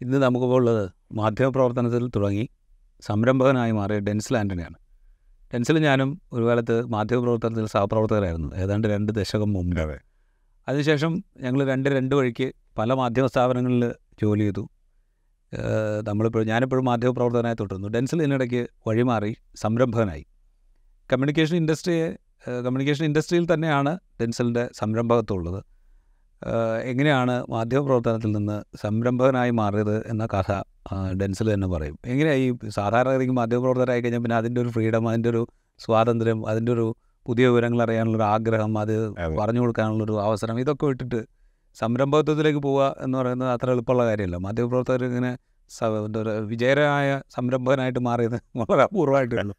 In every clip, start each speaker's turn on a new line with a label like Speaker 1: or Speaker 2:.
Speaker 1: ഇന്ന് നമുക്കിപ്പോൾ ഉള്ളത് മാധ്യമപ്രവർത്തനത്തിൽ തുടങ്ങി സംരംഭകനായി മാറിയ ഡെൻസിൽ ആന്റണിയാണ്. ഡെൻസിൽ ഞാനും ഒരു കാലത്ത് മാധ്യമപ്രവർത്തനത്തിൽ സഹപ്രവർത്തകരായിരുന്നു ഏതാണ്ട് രണ്ട് ദശകം മുമ്പേ.
Speaker 2: അതെ.
Speaker 1: അതിനുശേഷം ഞങ്ങൾ രണ്ട് രണ്ട് വഴിക്ക് പല മാധ്യമ സ്ഥാപനങ്ങളിൽ ജോലി ചെയ്തു. നമ്മളിപ്പോൾ ഞാനിപ്പോഴും മാധ്യമപ്രവർത്തകനായി തുടരുന്നു. ഡെൻസിൽ ഇതിനിടയ്ക്ക് വഴിമാറി സംരംഭകനായി. കമ്മ്യൂണിക്കേഷൻ ഇൻഡസ്ട്രിയെ കമ്മ്യൂണിക്കേഷൻ ഇൻഡസ്ട്രിയിൽ തന്നെയാണ് ഡെൻസലിന്റെ സംരംഭകത്വം ഉള്ളത്. ഏഹ് എങ്ങനെയാണ് മാധ്യമപ്രവർത്തനത്തിൽ നിന്ന് സംരംഭകനായി മാറിയത് എന്ന കഥ ഡെൻസിൽ തന്നെ പറയും. എങ്ങനെയാണ് ഈ സാധാരണഗതിക്ക് മാധ്യമപ്രവർത്തകരായി കഴിഞ്ഞാൽ പിന്നെ അതിന്റെ ഒരു ഫ്രീഡം അതിന്റെ ഒരു സ്വാതന്ത്ര്യം അതിന്റെ ഒരു പുതിയ വിവരങ്ങൾ അറിയാനുള്ളൊരു ആഗ്രഹം അത്. പറഞ്ഞു കൊടുക്കാനുള്ളൊരു അവസരം ഇതൊക്കെ വിട്ടിട്ട് സംരംഭകത്വത്തിലേക്ക് പോവുക എന്ന് പറയുന്നത് അത്ര എളുപ്പമുള്ള കാര്യമല്ല. മാധ്യമപ്രവർത്തകർ ഇങ്ങനെ വിജയകരമായ സംരംഭകനായിട്ട് മാറിയത് വളരെ അപൂർവമായിട്ടുള്ളൂ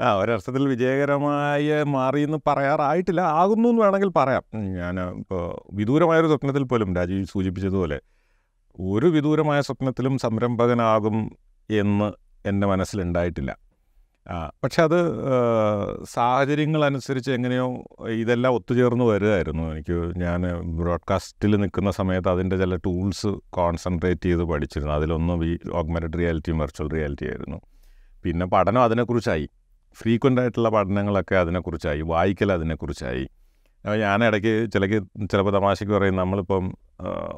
Speaker 2: ആ ഒരർത്ഥത്തിൽ വിജയകരമായ മാറി എന്ന് പറയാറായിട്ടില്ല. ആകുന്നു എന്ന് വേണമെങ്കിൽ പറയാം. ഞാൻ ഇപ്പോൾ വിദൂരമായൊരു സ്വപ്നത്തിൽ പോലും രാജീവ് സൂചിപ്പിച്ചതുപോലെ ഒരു വിദൂരമായ സ്വപ്നത്തിലും സംരംഭകനാകും എന്ന് എന്റെ മനസ്സിലുണ്ടായിട്ടില്ല. പക്ഷെ അത് സാഹചര്യങ്ങളനുസരിച്ച് എങ്ങനെയോ ഇതെല്ലാം ഒത്തുചേർന്ന് വരുമായിരുന്നു എനിക്ക് ഞാൻ ബ്രോഡ്കാസ്റ്റിൽ നിൽക്കുന്ന സമയത്ത് അതിന്റെ ചില ടൂൾസ് കോൺസെൻട്രേറ്റ് ചെയ്ത് പഠിച്ചിരുന്നു. അതിലൊന്ന് ഈ ഓഗ്മെന്റഡ് റിയാലിറ്റിയും വെർച്വൽ റിയാലിറ്റി ആയിരുന്നു പിന്നെ പഠനം അതിനെക്കുറിച്ചായി. ഫ്രീക്വന്റ് ആയിട്ടുള്ള പഠനങ്ങളൊക്കെ അതിനെക്കുറിച്ചായി. വായിക്കൽ അതിനെക്കുറിച്ചായി. ഞാൻ ഇടയ്ക്ക് ചിലക്ക് ചിലപ്പോൾ തമാശയ്ക്ക് പറയും നമ്മളിപ്പം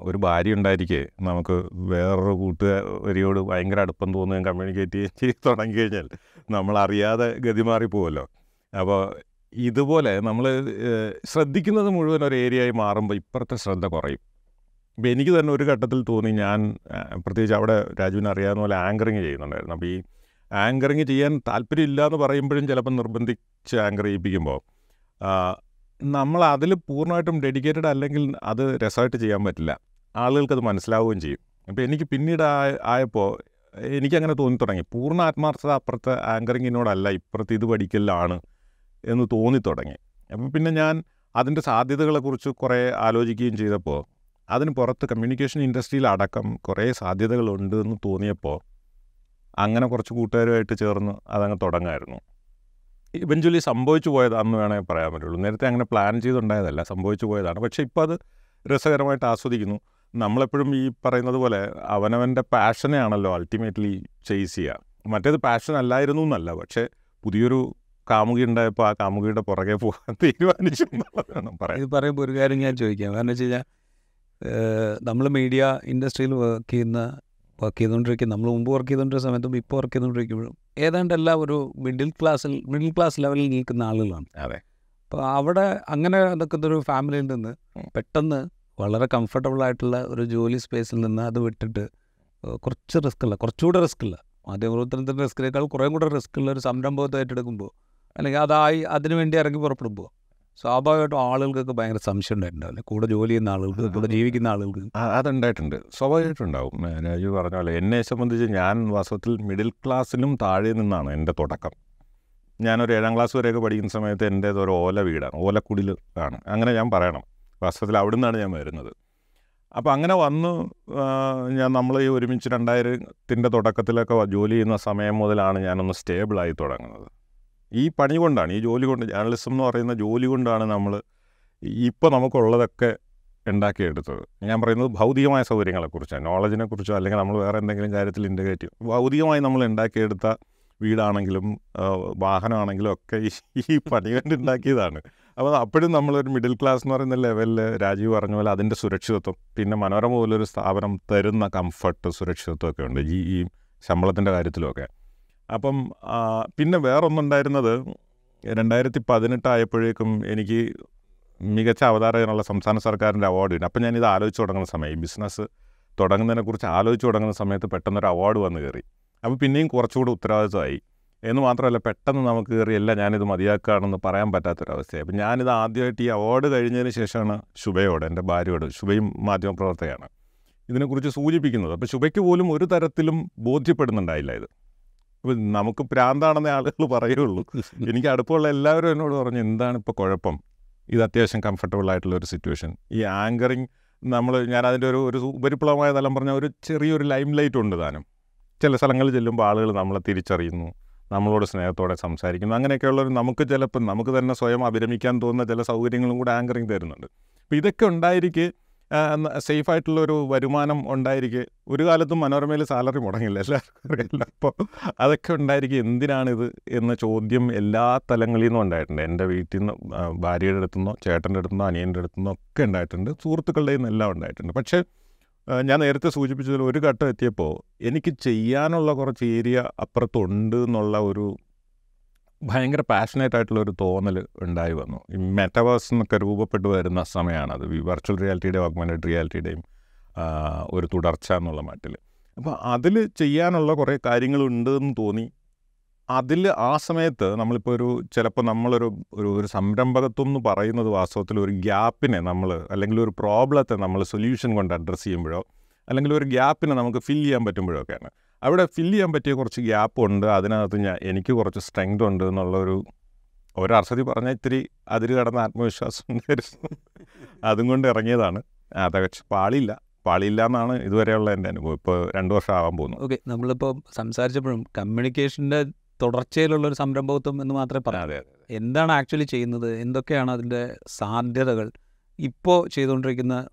Speaker 2: ഒരു ഭാര്യ ഉണ്ടായിരിക്കെ നമുക്ക് വേറൊരു കൂട്ടുകാരിയോട് ഭയങ്കര അടുപ്പം തോന്നുകയും കമ്മ്യൂണിക്കേറ്റ് ചെയ്ത് തുടങ്ങി കഴിഞ്ഞാൽ നമ്മളറിയാതെ ഗതി മാറിപ്പോവല്ലോ. അപ്പോൾ ഇതുപോലെ നമ്മൾ ശ്രദ്ധിക്കുന്നത് മുഴുവൻ ഒരു ഏരിയയായി മാറുമ്പോൾ ഇപ്പുറത്തെ ശ്രദ്ധ കുറയും. അപ്പോൾ എനിക്ക് തന്നെ ഒരു ഘട്ടത്തിൽ തോന്നി ഞാൻ പ്രത്യേകിച്ച് അവിടെ രാജുവിനെ അറിയാവുന്ന പോലെ ആങ്കറിങ് ചെയ്യുന്നുണ്ടായിരുന്നു. അപ്പോൾ ഈ ആങ്കറിങ് ചെയ്യാൻ താല്പര്യമില്ല എന്ന് പറയുമ്പോഴും ചിലപ്പോൾ നിർബന്ധിച്ച് ആങ്കർ ചെയ്യിപ്പിക്കുമ്പോൾ നമ്മൾ അതിൽ പൂർണമായിട്ടും ഡെഡിക്കേറ്റഡ് അല്ലെങ്കിൽ അത് രസമായിട്ട് ചെയ്യാൻ പറ്റില്ല. ആളുകൾക്കത് മനസ്സിലാവുകയും ചെയ്യും. അപ്പോൾ എനിക്ക് പിന്നീട് ആയ- ആയപ്പോൾ എനിക്കങ്ങനെ തോന്നി തുടങ്ങി പൂർണ ആത്മാർത്ഥത അപ്പുറത്തെ ആങ്കറിങ്ങിനോടല്ല ഇപ്പുറത്ത് ഇത് പഠിക്കലാണ് എന്ന് തോന്നി തുടങ്ങി അപ്പോൾ പിന്നെ ഞാൻ അതിന്റെ സാധ്യതകളെക്കുറിച്ച് കുറേ ആലോചിക്കുകയും ചെയ്തപ്പോൾ അതിന് പുറത്ത് കമ്മ്യൂണിക്കേഷൻ ഇൻഡസ്ട്രിയിൽ അടക്കം കുറേ സാധ്യതകളുണ്ട് എന്ന് തോന്നിയപ്പോൾ അങ്ങനെ കുറച്ച് കൂട്ടുകാരുമായിട്ട് ചേർന്ന് അതങ്ങ് തുടങ്ങായിരുന്നു. ഇവഞ്ച്വലി സംഭവിച്ചു പോയതാണെന്ന് വേണമെങ്കിൽ പറയാൻ പറ്റുള്ളൂ. നേരത്തെ അങ്ങനെ പ്ലാൻ ചെയ്തുണ്ടായതല്ല സംഭവിച്ചു പോയതാണ്. പക്ഷേ ഇപ്പോൾ അത് രസകരമായിട്ട് ആസ്വദിക്കുന്നു. നമ്മളെപ്പോഴും ഈ പറയുന്നത് പോലെ അവനവന്റെ പാഷനെ ആണല്ലോ അൾട്ടിമേറ്റ്ലി ചേസ് ചെയ്യുക മറ്റേത് പാഷൻ അല്ലായിരുന്നു എന്നല്ല പക്ഷേ പുതിയൊരു കാമുകി ഉണ്ടായപ്പോൾ ആ കാമുകിയുടെ പുറകെ പോകാൻ തീരുമാനിച്ചു എന്നുള്ളതാണ് പറയാം
Speaker 1: ഇത് പറയുമ്പോൾ ഒരു കാര്യം ഞാൻ ചോദിക്കാം. കാരണം വെച്ച് കഴിഞ്ഞാൽ നമ്മൾ മീഡിയ ഇൻഡസ്ട്രിയിൽ വർക്ക് ചെയ്യുന്ന വർക്ക് ചെയ്തുകൊണ്ടിരിക്കും. നമ്മൾ മുമ്പ് വർക്ക് ചെയ്തുകൊണ്ടിരുന്ന സമയത്തും ഇപ്പോൾ വർക്ക് ചെയ്തുകൊണ്ടിരിക്കുമ്പോഴും ഏതാണ്ട് എല്ലാം ഒരു മിഡിൽ ക്ലാസ്സിൽ മിഡിൽ ക്ലാസ് ലെവലിൽ നിൽക്കുന്ന ആളുകളാണ്.
Speaker 2: അതെ.
Speaker 1: അപ്പോൾ അവിടെ അങ്ങനെ നിൽക്കുന്ന ഒരു ഫാമിലിയിൽ നിന്ന് പെട്ടെന്ന് വളരെ കംഫർട്ടബിൾ ആയിട്ടുള്ള ഒരു ജോലി സ്പേസിൽ നിന്ന് അത് വിട്ടിട്ട് കുറച്ച് റിസ്ക് ഉള്ള കുറച്ചുകൂടെ റിസ്ക് ഉള്ള മാധ്യമപ്രവർത്തനത്തിന്റെ റിസ്കിനേക്കാൾ കുറേ കൂടെ റിസ്ക് ഉള്ള ഒരു സംരംഭത്തെ ഏറ്റെടുക്കുമ്പോൾ അല്ലെങ്കിൽ അതായി അതിനു വേണ്ടി ഇറങ്ങി പുറപ്പെടുമ്പോൾ സ്വാഭാവികമായിട്ടും ആളുകൾക്കൊക്കെ ഭയങ്കര സംശയം ഉണ്ടായിട്ടുണ്ടാവില്ലേ കൂടെ ജോലി ചെയ്യുന്ന ആളുകൾക്ക് കൂടെ ജീവിക്കുന്ന ആളുകൾക്ക്.
Speaker 2: അതുണ്ടായിട്ടുണ്ട്. സ്വാഭാവികമായിട്ടുണ്ടാവും. രാജു പറഞ്ഞ പോലെ എന്നെ സംബന്ധിച്ച് ഞാൻ വാസ്തവത്തിൽ മിഡിൽ ക്ലാസ്സിലും താഴെ നിന്നാണ് എന്റെ തുടക്കം. ഞാനൊരു ഏഴാം ക്ലാസ് വരെയൊക്കെ പഠിക്കുന്ന സമയത്ത് എന്റെ ഒരു ഓല വീടാണ്. ഓലക്കുടിൽ ആണ്. അങ്ങനെ ഞാൻ പറയണം. വാസ്തവത്തിൽ അവിടെ നിന്നാണ് ഞാൻ വരുന്നത്. അപ്പോൾ അങ്ങനെ വന്ന് ഞാൻ നമ്മൾ ഈ ഒരുമിച്ച് രണ്ടായിരത്തിന്റെ തുടക്കത്തിലൊക്കെ ജോലി ചെയ്യുന്ന സമയം മുതലാണ് ഞാനൊന്ന് സ്റ്റേബിളായി തുടങ്ങുന്നത്. ഈ പണി കൊണ്ടാണ് ഈ ജോലി കൊണ്ട് ജേർണലിസം എന്ന് പറയുന്ന ജോലി കൊണ്ടാണ് നമ്മൾ ഇപ്പോൾ നമുക്കുള്ളതൊക്കെ ഉണ്ടാക്കിയെടുത്തത്. ഞാൻ പറയുന്നത് ഭൗതികമായ സൗകര്യങ്ങളെക്കുറിച്ചാണ്. നോളജിനെ കുറിച്ചോ അല്ലെങ്കിൽ നമ്മൾ വേറെ എന്തെങ്കിലും കാര്യത്തിൽ ഇന്റഗ്രേറ്റ് ചെയ്യും. ഭൗതികമായി നമ്മൾ ഉണ്ടാക്കിയെടുത്ത വീടാണെങ്കിലും വാഹനമാണെങ്കിലും ഒക്കെ ഈ പണി കൊണ്ട് ഉണ്ടാക്കിയതാണ്. അപ്പോൾ അപ്പോഴും നമ്മളൊരു മിഡിൽ ക്ലാസ് എന്ന് പറയുന്ന ലെവലിൽ രാജീവ് പറഞ്ഞ പോലെ അതിന്റെ സുരക്ഷിതത്വം പിന്നെ മനോരമ പോലൊരു സ്ഥാപനം തരുന്ന കംഫർട്ട് സുരക്ഷിതത്വമൊക്കെ ഉണ്ട്. ഈ ഈ ശമ്പളത്തിന്റെ കാര്യത്തിലുമൊക്കെ. അപ്പം പിന്നെ വേറൊന്നുണ്ടായിരുന്നത് രണ്ടായിരത്തി പതിനെട്ടായപ്പോഴേക്കും എനിക്ക് മികച്ച അവതാരകനുള്ള സംസ്ഥാന സർക്കാരിന്റെ അവാർഡ് കിട്ടി. അപ്പം ഞാനിത് ആലോചിച്ച് തുടങ്ങുന്ന സമയം ഈ ബിസിനസ് തുടങ്ങുന്നതിനെക്കുറിച്ച് ആലോചിച്ച് തുടങ്ങുന്ന സമയത്ത് പെട്ടെന്നൊരു അവാർഡ് വന്ന് കയറി. അപ്പോൾ പിന്നെയും കുറച്ചുകൂടി ഉത്തരവാദിത്വമായി. എന്ന് മാത്രമല്ല പെട്ടെന്ന് നമുക്ക് കയറി എല്ലാം ഞാനിത് മതിയാക്കുകയാണെന്ന് പറയാൻ പറ്റാത്തൊരവസ്ഥയായി. അപ്പം ഞാനിത് ആദ്യമായിട്ട് ഈ അവാർഡ് കഴിഞ്ഞതിന് ശേഷമാണ് ശുഭയോട് എന്റെ ഭാര്യയോട് ശുഭയും മാധ്യമപ്രവർത്തകയാണ് ഇതിനെക്കുറിച്ച് സൂചിപ്പിക്കുന്നത്. അപ്പോൾ ശുഭയ്ക്ക് പോലും ഒരു തരത്തിലും ബോധ്യപ്പെടുന്നുണ്ടായില്ല ഇത്. അപ്പോൾ നമുക്ക് പ്രാന്താണെന്നേ ആളുകൾ പറയുള്ളൂ. എനിക്ക് അടുപ്പമുള്ള എല്ലാവരും എന്നോട് പറഞ്ഞു എന്താണ് ഇപ്പോൾ കുഴപ്പം? ഇത് അത്യാവശ്യം കംഫർട്ടബിൾ ആയിട്ടുള്ള ഒരു സിറ്റുവേഷൻ ഈ ആങ്കറിങ് നമ്മൾ ഞാൻ അതിന്റെ ഒരു ഒരു ഉപരിപ്ലവമായ തലം പറഞ്ഞ ഒരു ചെറിയൊരു ലൈം ലൈറ്റ് ഉണ്ട് താനും. ചില സ്ഥലങ്ങളിൽ ചെല്ലുമ്പോൾ ആളുകൾ നമ്മളെ തിരിച്ചറിയുന്നു നമ്മളോട് സ്നേഹത്തോടെ സംസാരിക്കുന്നു. അങ്ങനെയൊക്കെയുള്ള ഒരു നമുക്ക് ചിലപ്പോൾ നമുക്ക് തന്നെ സ്വയം അഭിരമിക്കാൻ തോന്നുന്ന ചില സൗകര്യങ്ങളും കൂടെ ആങ്കറിങ് തരുന്നുണ്ട്. അപ്പോൾ ഇതൊക്കെ ഉണ്ടായിരിക്കെ സേഫ് ആയിട്ടുള്ള ഒരു വരുമാനം ഉണ്ടായിരിക്കെ ഒരു കാലത്തും മനോരമയിൽ സാലറി മുടങ്ങില്ല എല്ലാവർക്കും. അപ്പോൾ അതൊക്കെ ഉണ്ടായിരിക്കും എന്തിനാണിത് എന്ന ചോദ്യം എല്ലാ തലങ്ങളിൽ നിന്നും ഉണ്ടായിട്ടുണ്ട്. എന്റെ വീട്ടിൽ നിന്ന് ഭാര്യയുടെ ഭാര്യയുടെ അടുത്തുനിന്നോ ചേട്ടന്റെ അടുത്തുനിന്നോ അനിയന്റെ അടുത്തുനിന്നോ ഒക്കെ ഉണ്ടായിട്ടുണ്ട്. സുഹൃത്തുക്കളുടെ നിന്നെല്ലാം ഉണ്ടായിട്ടുണ്ട്. പക്ഷേ ഞാൻ നേരത്തെ സൂചിപ്പിച്ചതിൽ ഒരു ഘട്ടം എത്തിയപ്പോൾ എനിക്ക് ചെയ്യാനുള്ള കുറച്ച് ഏരിയ അപ്പുറത്തുണ്ട് എന്നുള്ള ഒരു ഭയങ്കര പാഷനേറ്റ് ആയിട്ടുള്ള ഒരു തോന്നൽ ഉണ്ടായി വന്നു. ഈ മെറ്റവേഴ്സ് എന്നൊക്കെ രൂപപ്പെട്ടു വരുന്ന അത്. ഈ വെർച്വൽ റിയാലിറ്റിയുടെയും ഓഗ്മെന്റഡ് റിയാലിറ്റിയുടെയും ഒരു തുടർച്ച എന്നുള്ള മട്ടിൽ. അപ്പോൾ അതിൽ ചെയ്യാനുള്ള കുറേ കാര്യങ്ങളുണ്ട് എന്ന് തോന്നി. അതിൽ ആ സമയത്ത് നമ്മളിപ്പോൾ ഒരു ചിലപ്പോൾ നമ്മളൊരു ഒരു ഒരു സംരംഭകത്വം എന്ന് പറയുന്നത് വാസ്തവത്തിൽ ഒരു ഗ്യാപ്പിനെ നമ്മൾ അല്ലെങ്കിൽ ഒരു പ്രോബ്ലത്തെ നമ്മൾ സൊല്യൂഷൻ കൊണ്ട് അഡ്രസ്സ് ചെയ്യുമ്പോഴോ അല്ലെങ്കിൽ ഒരു ഗ്യാപ്പിനെ നമുക്ക് ഫിൽ ചെയ്യാൻ പറ്റുമ്പോഴൊക്കെയാണ് അവിടെ ഫില്ല് ചെയ്യാൻ പറ്റിയ കുറച്ച് ഗ്യാപ്പ് ഉണ്ട്. അതിനകത്ത് ഞാൻ എനിക്ക് കുറച്ച് സ്ട്രെങ്ത് ഉണ്ട് എന്നുള്ളൊരു ഒരർത്ഥത്തിൽ പറഞ്ഞാൽ ഇത്തിരി അതിര് കടന്ന ആത്മവിശ്വാസം ഉണ്ടായിരുന്നു അതും കൊണ്ട് ഇറങ്ങിയതാണ്. അതൊക്കെ പാളിയില്ല പാളിയില്ല. എന്നാണ് ഇതുവരെയുള്ള എന്റെ അനുഭവം. ഇപ്പോൾ രണ്ട് വർഷം ആവാൻ പോകുന്നു.
Speaker 1: ഓക്കെ നമ്മളിപ്പോൾ സംസാരിച്ചപ്പോഴും കമ്മ്യൂണിക്കേഷന്റെ തുടർച്ചയിലുള്ള ഒരു സംരംഭത്വം എന്ന് മാത്രമേ പറയാം.
Speaker 2: അതെ
Speaker 1: എന്താണ് ആക്ച്വലി ചെയ്യുന്നത്? എന്തൊക്കെയാണ് അതിന്റെ സാധ്യതകൾ? ഇപ്പോൾ ചെയ്തുകൊണ്ടിരിക്കുന്ന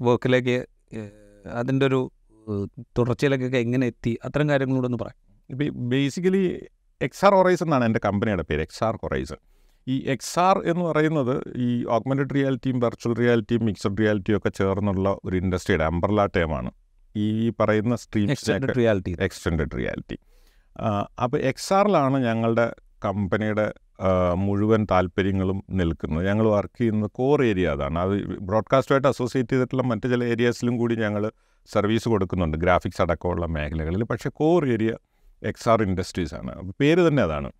Speaker 1: വർക്കിലേക്ക് അതിന്റെ ഒരു തുടർച്ചയിലേക്കൊക്കെ എങ്ങനെ എത്തി? അത്തരം കാര്യങ്ങളോട് ഒന്ന് പറയാം
Speaker 2: ബേസിക്കലി എക്സ് ആർ എന്നാണ് എന്റെ കമ്പനിയുടെ പേര് എക്സ് ആർ ഈ എക്സ് ആർ എന്ന് പറയുന്നത് ഈ ഓഗ്മെന്റഡ് റിയാലിറ്റിയും വെർച്വൽ റിയാലിറ്റിയും മിക്സഡ് റിയാലിറ്റിയും ഒക്കെ ചേർന്നുള്ള ഒരു ഇൻഡസ്ട്രിയുടെ അംബർല ടേമാണ് ഈ പറയുന്ന stream
Speaker 1: extend reality
Speaker 2: extend reality അപ്പോൾ എക്സ് ആറിലാണ് ഞങ്ങളുടെ കമ്പനിയുടെ മുഴുവൻ താല്പര്യങ്ങളും നിൽക്കുന്നത്. ഞങ്ങൾ വർക്ക് ചെയ്യുന്ന കോർ ഏരിയ അതാണ് അത് ബ്രോഡ്കാസ്റ്റുമായിട്ട് അസോസിയേറ്റ് ചെയ്തിട്ടുള്ള മറ്റ് ചില ഏരിയാസിലും കൂടി ഞങ്ങൾ സർവീസ് കൊടുക്കുന്നുണ്ട് ഗ്രാഫിക്സ് അടക്കമുള്ള മേഖലകളിൽ. പക്ഷേ core area X R industries ആണ്. അപ്പോൾ പേര് തന്നെ അതാണ്.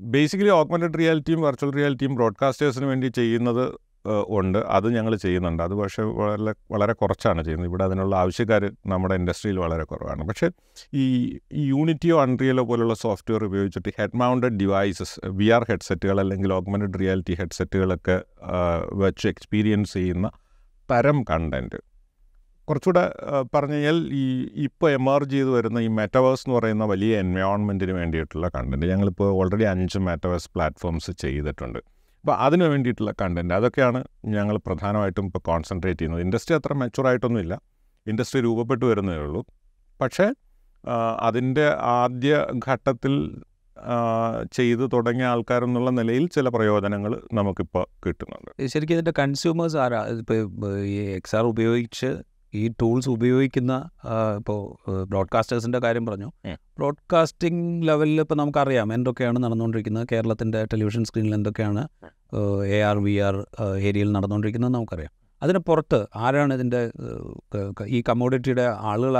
Speaker 2: ബേസിക്കലി ഓഗ്മെന്റഡ് റിയാലിറ്റിയും വെർച്വൽ റിയാലിറ്റിയും ബ്രോഡ്കാസ്റ്റേഴ്സിന് വേണ്ടി ചെയ്യുന്നത് ഉണ്ട്. അത് ഞങ്ങൾ ചെയ്യുന്നുണ്ട്. അത് പക്ഷേ വളരെ വളരെ കുറച്ചാണ് ചെയ്യുന്നത്. ഇവിടെ അതിനുള്ള ആവശ്യക്കാർ നമ്മുടെ ഇൻഡസ്ട്രിയിൽ വളരെ കുറവാണ്. പക്ഷേ ഈ യൂണിറ്റിയോ അൺറിയലോ പോലുള്ള സോഫ്റ്റ്വെയർ ഉപയോഗിച്ചിട്ട് head mounted devices V R ഹെഡ്സെറ്റുകൾ അല്ലെങ്കിൽ ഓഗ്മെന്റഡ് റിയാലിറ്റി ഹെഡ്സെറ്റുകളൊക്കെ വെച്ച് എക്സ്പീരിയൻസ് ചെയ്യുന്ന തരം കണ്ടന്റ് കുറച്ചുകൂടെ പറഞ്ഞു കഴിഞ്ഞാൽ ഈ ഇപ്പോൾ എമർജ് ചെയ്ത് വരുന്ന ഈ മെറ്റവേഴ്സ് എന്ന് പറയുന്ന വലിയ എൻവയോൺമെന്റിന് വേണ്ടിയിട്ടുള്ള കണ്ടന്റ് ഞങ്ങളിപ്പോൾ ഓൾറെഡി അഞ്ച് മെറ്റവേഴ്സ് പ്ലാറ്റ്ഫോംസ് ചെയ്തിട്ടുണ്ട്. അപ്പോൾ അതിന് വേണ്ടിയിട്ടുള്ള കണ്ടന്റ് അതൊക്കെയാണ് ഞങ്ങൾ പ്രധാനമായിട്ടും ഇപ്പോൾ കോൺസെൻട്രേറ്റ് ചെയ്യുന്നത്. ഇൻഡസ്ട്രി അത്ര മെച്ചുറായിട്ടൊന്നുമില്ല ഇൻഡസ്ട്രി രൂപപ്പെട്ടു വരുന്നേ ഉള്ളൂ. പക്ഷേ അതിന്റെ ആദ്യ ഘട്ടത്തിൽ ചെയ്തു തുടങ്ങിയ ആൾക്കാരെന്നുള്ള നിലയിൽ ചില പ്രയോജനങ്ങൾ നമുക്കിപ്പോൾ കിട്ടുന്നുണ്ട്.
Speaker 1: ശരിക്കും ഇതിന്റെ കൺസ്യൂമേഴ്സ് ആരാ? ഇപ്പോൾ ഈ എക്സ് ആർ ഉപയോഗിച്ച് ഈ ടൂൾസ് ഉപയോഗിക്കുന്ന ഇപ്പോൾ ബ്രോഡ്കാസ്റ്റേഴ്സിന്റെ കാര്യം പറഞ്ഞു. ബ്രോഡ്കാസ്റ്റിംഗ് ലെവലിൽ ഇപ്പോൾ നമുക്കറിയാം എന്തൊക്കെയാണ് നടന്നുകൊണ്ടിരിക്കുന്നത്. കേരളത്തിന്റെ ടെലിവിഷൻ സ്ക്രീനിൽ എന്തൊക്കെയാണ് എ ആർ വി ആർ ഏരിയയിൽ നടന്നുകൊണ്ടിരിക്കുന്നത് നമുക്കറിയാം. അതിന് പുറത്ത് ആരാണ് ഇതിന്റെ ഈ കമ്മോഡിറ്റിയുടെ ആളുകൾ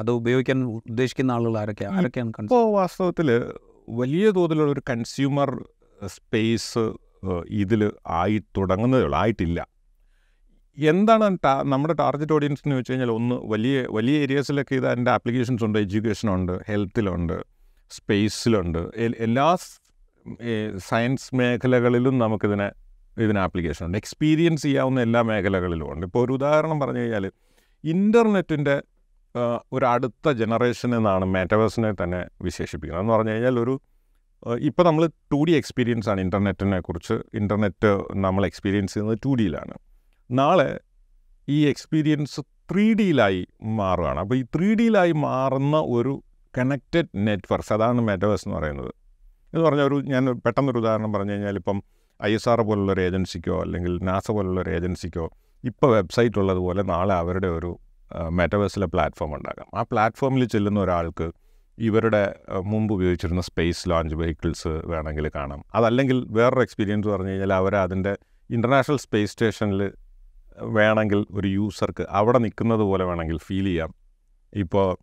Speaker 1: അത് ഉപയോഗിക്കാൻ ഉദ്ദേശിക്കുന്ന ആളുകൾ ആരൊക്കെയാണ് ആരൊക്കെയാണ്
Speaker 2: ഇപ്പോൾ വാസ്തവത്തിൽ വലിയ തോതിലുള്ള ഒരു കൺസ്യൂമർ സ്പേസ് ഇതിൽ ആയി തുടങ്ങുന്നതേ ഉള്ളൂ ആയിട്ടില്ല. എന്താണ് നമ്മുടെ ടാർഗറ്റ് ഓഡിയൻസ് എന്ന് വെച്ച് കഴിഞ്ഞാൽ ഒന്ന് വലിയ വലിയ ഏരിയാസിലൊക്കെ ഇത് അതിന്റെ ആപ്ലിക്കേഷൻസ് ഉണ്ട് എഡ്യൂക്കേഷനുണ്ട് ഹെൽത്തിലുണ്ട് സ്പേസിലുണ്ട് എല്ലാ സയൻസ് മേഖലകളിലും നമുക്കിതിനെ ഇതിന് ആപ്ലിക്കേഷൻ ഉണ്ട്. എക്സ്പീരിയൻസ് ചെയ്യാവുന്ന എല്ലാ മേഖലകളിലും ഉണ്ട്. ഇപ്പോൾ ഒരു ഉദാഹരണം പറഞ്ഞു കഴിഞ്ഞാൽ ഇന്റർനെറ്റിന്റെ ഒരു അടുത്ത ജനറേഷൻ എന്നാണ് മെറ്റവേഴ്സിനെ തന്നെ വിശേഷിപ്പിക്കുന്നത്. എന്ന് പറഞ്ഞു കഴിഞ്ഞാൽ ഒരു ഇപ്പോൾ നമ്മൾ ടു ഡി എക്സ്പീരിയൻസ് ആണ് ഇന്റർനെറ്റിനെ കുറിച്ച് ഇന്റർനെറ്റ് നമ്മൾ എക്സ്പീരിയൻസ് ചെയ്യുന്നത് ടു ഡിയിലാണ് നാളെ ഈ എക്സ്പീരിയൻസ് ത്രീ ഡിയിലായി മാറുകയാണ് അപ്പോൾ ഈ ത്രീ ഡിയിലായി മാറുന്ന ഒരു കണക്റ്റഡ് നെറ്റ്വർക്ക്സ് അതാണ് മെറ്റവേഴ്സ് എന്ന് പറയുന്നത്. എന്ന് പറഞ്ഞാൽ ഒരു ഞാൻ പെട്ടെന്നൊരു ഉദാഹരണം പറഞ്ഞു കഴിഞ്ഞാൽ ഇപ്പം ഐ എസ് ആർ പോലുള്ള ഒരു ഏജൻസിക്കോ അല്ലെങ്കിൽ നാസ പോലുള്ള ഒരു ഏജൻസിക്കോ ഇപ്പോൾ വെബ്സൈറ്റ് ഉള്ളതുപോലെ നാളെ അവരുടെ ഒരു മെറ്റവേഴ്സിലെ പ്ലാറ്റ്ഫോം ഉണ്ടാകാം ആ പ്ലാറ്റ്ഫോമിൽ ചെല്ലുന്ന ഒരാൾക്ക് ഇവരുടെ മുമ്പ് ഉപയോഗിച്ചിരുന്ന സ്പേസ് ലോഞ്ച് വെഹിക്കിൾസ് വേണമെങ്കിൽ കാണാം. അതല്ലെങ്കിൽ വേറൊരു എക്സ്പീരിയൻസ് പറഞ്ഞു കഴിഞ്ഞാൽ അവർ അതിന്റെ ഇന്റർനാഷണൽ സ്പേസ് സ്റ്റേഷനിൽ വേണമെങ്കിൽ ഒരു യൂസർക്ക് അവിടെ നിൽക്കുന്നത് പോലെ വേണമെങ്കിൽ ഫീൽ ചെയ്യാം. ഇപ്പോൾ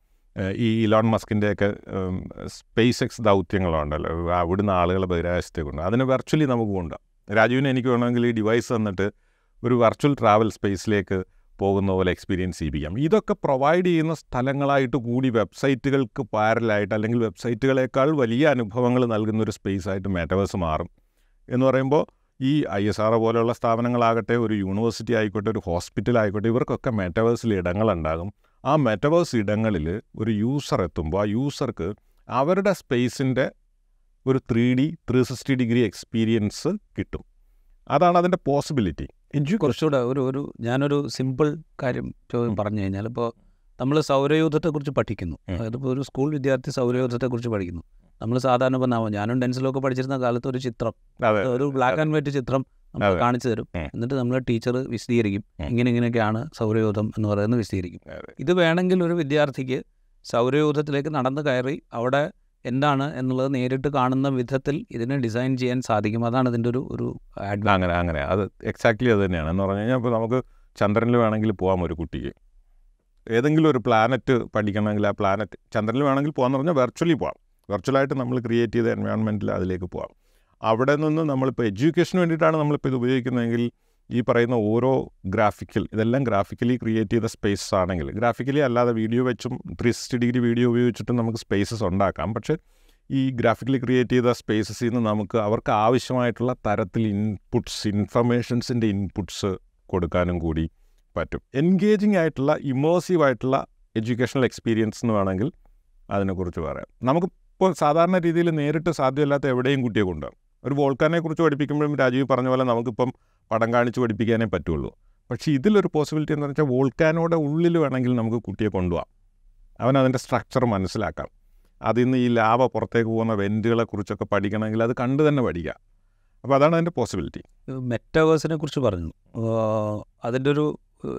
Speaker 2: ഈ ഇലോൺ മസ്കിന്റെയൊക്കെ സ്പേസ് എക്സ് ദൗത്യങ്ങളുണ്ടല്ലോ. അവിടുന്ന് ആളുകളെ ബഹിരാകാശത്തേക്ക് കൊണ്ട് അതിന് വെർച്വലി നമുക്ക് കൊണ്ടുപോകാം രാജുവിന് എനിക്ക് വേണമെങ്കിൽ ഈ ഡിവൈസ് തന്നിട്ട് ഒരു വെർച്വൽ ട്രാവൽ സ്പേസിലേക്ക് പോകുന്ന പോലെ എക്സ്പീരിയൻസ് ചെയ്യിപ്പിക്കാം. ഇതൊക്കെ പ്രൊവൈഡ് ചെയ്യുന്ന സ്ഥലങ്ങളായിട്ട് കൂടി വെബ്സൈറ്റുകൾക്ക് പാരലായിട്ട് അല്ലെങ്കിൽ വെബ്സൈറ്റുകളേക്കാൾ വലിയ അനുഭവങ്ങൾ നൽകുന്ന ഒരു സ്പേസ് ആയിട്ട് മെറ്റവേഴ്സ് മാറും. എന്ന് പറയുമ്പോൾ ഈ ഐ എസ് ആർ പോലെയുള്ള സ്ഥാപനങ്ങളാകട്ടെ ഒരു യൂണിവേഴ്സിറ്റി ആയിക്കോട്ടെ ഒരു ഹോസ്പിറ്റൽ ആയിക്കോട്ടെ ഇവർക്കൊക്കെ മെറ്റവേഴ്സിൽ ഇടങ്ങളുണ്ടാകും. ആ മെറ്റവേഴ്സ് ഇടങ്ങളിൽ ഒരു യൂസർ എത്തുമ്പോൾ ആ യൂസർക്ക് അവരുടെ സ്പേസിന്റെ ഒരു three D three sixty degree experience കിട്ടും. അതാണ് അതിന്റെ പോസിബിലിറ്റി. എനിക്ക്
Speaker 1: കുറച്ചുകൂടെ ഒരു ഒരു ഞാനൊരു സിമ്പിൾ കാര്യം
Speaker 2: ചോദ്യം
Speaker 1: പറഞ്ഞു കഴിഞ്ഞാൽ ഇപ്പോൾ നമ്മൾ സൗരയൂഥത്തെക്കുറിച്ച് പഠിക്കുന്നു. അതായത് ഇപ്പോൾ ഒരു സ്കൂൾ വിദ്യാർത്ഥി സൗരയൂഥത്തെക്കുറിച്ച് പഠിക്കുന്നു. നമ്മൾ സാധാരണ പറഞ്ഞാൽ ഞാനും ഡെൻസിലൊക്കെ പഠിച്ചിരുന്ന കാലത്ത് ഒരു ചിത്രം ഒരു ബ്ലാക്ക് ആൻഡ് വൈറ്റ് ചിത്രം നമുക്ക് കാണിച്ചു തരും. എന്നിട്ട് നമ്മൾ ടീച്ചർ വിശദീകരിക്കും. ഇങ്ങനെ ഇങ്ങനെയൊക്കെയാണ് സൗരയോധം എന്ന് പറയുന്നത് വിശദീകരിക്കും. ഇത് വേണമെങ്കിൽ ഒരു വിദ്യാർത്ഥിക്ക് സൗരയോധത്തിലേക്ക് നടന്നു കയറി അവിടെ എന്താണ് എന്നുള്ളത് നേരിട്ട് കാണുന്ന വിധത്തിൽ ഇതിനെ ഡിസൈൻ ചെയ്യാൻ സാധിക്കും. അതാണ് ഇതിന്റെ ഒരു ഒരു
Speaker 2: അങ്ങനെ അങ്ങനെ. അത് എക്സാക്ട്ലി അത് തന്നെയാണ്. എന്ന് പറഞ്ഞു കഴിഞ്ഞാൽ ഇപ്പോൾ നമുക്ക് ചന്ദ്രനിൽ വേണമെങ്കിൽ പോകാം ഒരു കുട്ടിക്ക്. ഏതെങ്കിലും ഒരു പ്ലാനറ്റ് പഠിക്കണമെങ്കിൽ ആ പ്ലാനറ്റ് ചന്ദ്രനിൽ വേണമെങ്കിൽ പോകാമെന്ന് പറഞ്ഞാൽ വെർച്വലി പോകാം വെർച്വലായിട്ട് നമ്മൾ ക്രിയേറ്റ് ചെയ്ത എൻവയോൺമെന്റിൽ അതിലേക്ക് പോകാം അവിടെ നിന്ന് നമ്മളിപ്പോൾ എഡ്യൂക്കേഷന് വേണ്ടിയിട്ടാണ് നമ്മളിപ്പോൾ ഇത് ഉപയോഗിക്കുന്നതെങ്കിൽ ഈ പറയുന്ന ഓരോ ഗ്രാഫിക്കൽ ഇതെല്ലാം ഗ്രാഫിക്കലി ക്രിയേറ്റ് ചെയ്ത സ്പേസസ് ആണെങ്കിൽ ഗ്രാഫിക്കലി അല്ലാതെ വീഡിയോ വെച്ചും ത്രീ സിക്സ്റ്റി ഡിഗ്രി വീഡിയോ ഉപയോഗിച്ചിട്ടും നമുക്ക് സ്പേസസ് ഉണ്ടാക്കാം. പക്ഷേ ഈ ഗ്രാഫിക്കലി ക്രിയേറ്റ് ചെയ്ത സ്പേസസിൽ നിന്ന് നമുക്ക് അവർക്ക് ആവശ്യമായിട്ടുള്ള തരത്തിൽ ഇൻപുട്സ് ഇൻഫർമേഷൻസിന്റെ ഇൻപുട്സ് കൊടുക്കാനും കൂടി പറ്റും. എൻഗേജിങ് ആയിട്ടുള്ള ഇമേഴ്സീവ് ആയിട്ടുള്ള എഡ്യൂക്കേഷണൽ എക്സ്പീരിയൻസ് എന്ന് വേണമെങ്കിൽ അതിനെക്കുറിച്ച് പറയാം. നമുക്കിപ്പോൾ സാധാരണ രീതിയിൽ നേരിട്ട് സാധ്യമല്ലാത്ത എവിടെയും കുട്ടിയെ കൊണ്ടുപോകും. ഒരു വോൾക്കാനെ കുറിച്ച് പഠിപ്പിക്കുമ്പോഴും രാജീവ് പറഞ്ഞ പോലെ നമുക്കിപ്പം പടം കാണിച്ച് പഠിപ്പിക്കാനേ പറ്റുള്ളൂ. പക്ഷേ ഇതിലൊരു പോസിബിലിറ്റി എന്ന് വെച്ചാൽ വോൾക്കാനോടെ ഉള്ളിൽ വേണമെങ്കിൽ നമുക്ക് കുട്ടിയെ കൊണ്ടുപോകാം. അവൻ സ്ട്രക്ചർ മനസ്സിലാക്കാം. അതിൽ നിന്ന് ഈ ലാവ പുറത്തേക്ക് പോകുന്ന വെന്റുകളെ കുറിച്ചൊക്കെ പഠിക്കണമെങ്കിൽ അത് കണ്ട് തന്നെ പഠിക്കാം അപ്പോൾ അതാണ് അതിന്റെ പോസിബിലിറ്റി
Speaker 1: മെറ്റാവേഴ്സിനെ കുറിച്ച് പറഞ്ഞു. അതിന്റെ ഒരു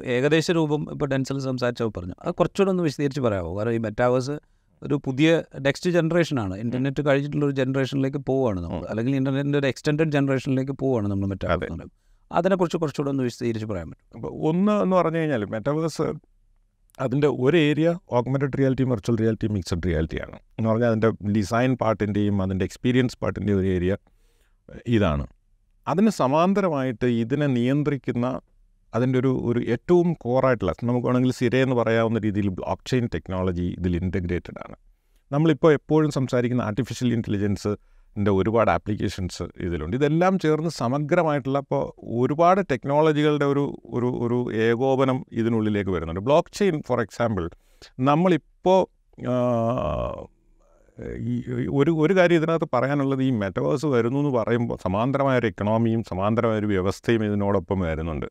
Speaker 1: ഏകദേശ രൂപം ഇപ്പോൾ ഡെൻസിൽ സംസാരിച്ചപ്പോൾ പറഞ്ഞു. അത് കുറച്ചുകൂടെ ഒന്ന് വിശദീകരിച്ച് പറയാമോ? കാരണം ഈ മെറ്റാവേഴ്സ് ഒരു പുതിയ നെക്സ്റ്റ് ജനറേഷനാണ്. ഇന്റർനെറ്റ് കഴിഞ്ഞിട്ടുള്ള ഒരു ജനറേഷനിലേക്ക് പോവുകയാണ് നമ്മൾ അല്ലെങ്കിൽ ഇന്റർനെറ്റിന്റെ ഒരു എക്സ്റ്റെൻഡഡ് ജനറേഷനിലേക്ക് പോവുകയാണ് നമ്മൾ മെറ്റാവേഴ്സ് അതിനെക്കുറിച്ച് കുറച്ചുകൂടെ ഒന്ന് വിശദീകരിച്ച് പറയാൻ പറ്റും.
Speaker 2: അപ്പോൾ ഒന്ന് എന്ന് പറഞ്ഞു കഴിഞ്ഞാൽ മെറ്റാവേഴ്സ് അതിന്റെ ഒരു area augmented reality virtual reality mixed reality ആണ്. എന്ന് പറഞ്ഞാൽ അതിന്റെ ഡിസൈൻ പാർട്ടിന്റെയും അതിന്റെ എക്സ്പീരിയൻസ് പാർട്ടിന്റെയും ഒരു ഏരിയ ഇതാണ്. അതിന് സമാന്തരമായിട്ട് ഇതിനെ നിയന്ത്രിക്കുന്ന അതിന്റെ ഒരു ഒരു ഏറ്റവും കോറായിട്ടുള്ള നമുക്ക് വേണമെങ്കിൽ സിര എന്ന് പറയാവുന്ന രീതിയിൽ ബ്ലോക്ക് ചെയിൻ ടെക്നോളജി ഇതിൽ ഇന്റഗ്രേറ്റഡ് ആണ്. നമ്മളിപ്പോൾ എപ്പോഴും സംസാരിക്കുന്ന ആർട്ടിഫിഷ്യൽ ഇന്റലിജൻസ് ന്റെ ഒരുപാട് ആപ്ലിക്കേഷൻസ് ഇതിലുണ്ട്. ഇതെല്ലാം ചേർന്ന് സമഗ്രമായിട്ടുള്ള ഇപ്പോൾ ഒരുപാട് ടെക്നോളജികളുടെ ഒരു ഒരു ഒരു ഏകോപനം ഇതിനുള്ളിലേക്ക് വരുന്നുണ്ട്. ബ്ലോക്ക് ചെയിൻ ഫോർ എക്സാമ്പിൾ നമ്മളിപ്പോൾ ഈ ഒരു ഒരു കാര്യം ഇതിനകത്ത് പറയാനുള്ളത് ഈ മെറ്റവേഴ്സ് വരുന്നു എന്ന് പറയുമ്പോൾ സമാന്തരമായ ഒരു എക്കണോമിയും സമാന്തരമായ ഒരു വ്യവസ്ഥയും ഇതിനോടൊപ്പം വരുന്നുണ്ട്.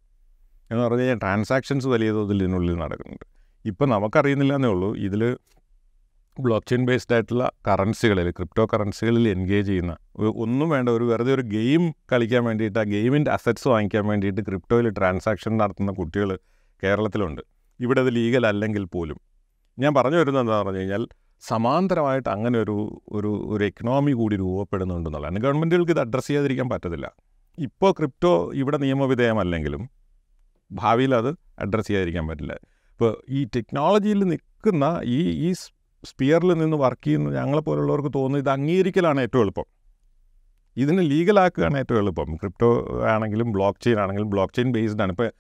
Speaker 2: എന്ന് പറഞ്ഞു കഴിഞ്ഞാൽ ട്രാൻസാക്ഷൻസ് വലിയ തോതിൽ ഇതിനുള്ളിൽ നടക്കുന്നുണ്ട്. ഇപ്പം നമുക്കറിയുന്നില്ല എന്നേ ഉള്ളൂ. ഇതിൽ ബ്ലോക്ക് ചെയിൻ ബേസ്ഡ് ആയിട്ടുള്ള കറൻസികളിൽ ക്രിപ്റ്റോ കറൻസികളിൽ എൻഗേജ് ചെയ്യുന്ന ഒന്നും വേണ്ട ഒരു വെറുതെ ഒരു ഗെയിം കളിക്കാൻ വേണ്ടിയിട്ട് ആ ഗെയിമിന്റെ അസറ്റ്സ് വാങ്ങിക്കാൻ വേണ്ടിയിട്ട് ക്രിപ്റ്റോയിൽ ട്രാൻസാക്ഷൻ നടത്തുന്ന കുട്ടികൾ കേരളത്തിലുണ്ട്. ഇവിടെ അത് ലീഗൽ അല്ലെങ്കിൽ പോലും. ഞാൻ പറഞ്ഞു വരുന്നത് എന്താണെന്ന് പറഞ്ഞു കഴിഞ്ഞാൽ സമാന്തരമായിട്ട് അങ്ങനെ ഒരു ഒരു ഒരു എക്കണോമി കൂടി രൂപപ്പെടുന്നുണ്ടെന്നുള്ളതാണ് ഗവൺമെന്റുകൾക്ക് ഇത് അഡ്രസ്സ് ചെയ്യാതിരിക്കാൻ പറ്റത്തില്ല. ഇപ്പോൾ ക്രിപ്റ്റോ ഇവിടെ നിയമവിധേയമല്ലെങ്കിലും ഭാവിയിൽ അത് അഡ്രസ്സ് ചെയ്യാതിരിക്കാൻ പറ്റില്ല. ഇപ്പോൾ ഈ ടെക്നോളജിയിൽ നിൽക്കുന്ന ഈ ഈ സ്പിയറിൽ നിന്ന് വർക്ക് ചെയ്യുന്ന ഞങ്ങളെപ്പോലുള്ളവർക്ക് തോന്നുന്നു ഇത് അംഗീകരിക്കലാണ് ഏറ്റവും എളുപ്പം. ഇതിന് ലീഗലാക്കുകയാണ് ഏറ്റവും എളുപ്പം. ക്രിപ്റ്റോ ആണെങ്കിലും ബ്ലോക്ക് ചെയിൻ ആണെങ്കിലും ബ്ലോക്ക് ചെയിൻ ബേസ്ഡ് ആണ്. ഇപ്പോൾ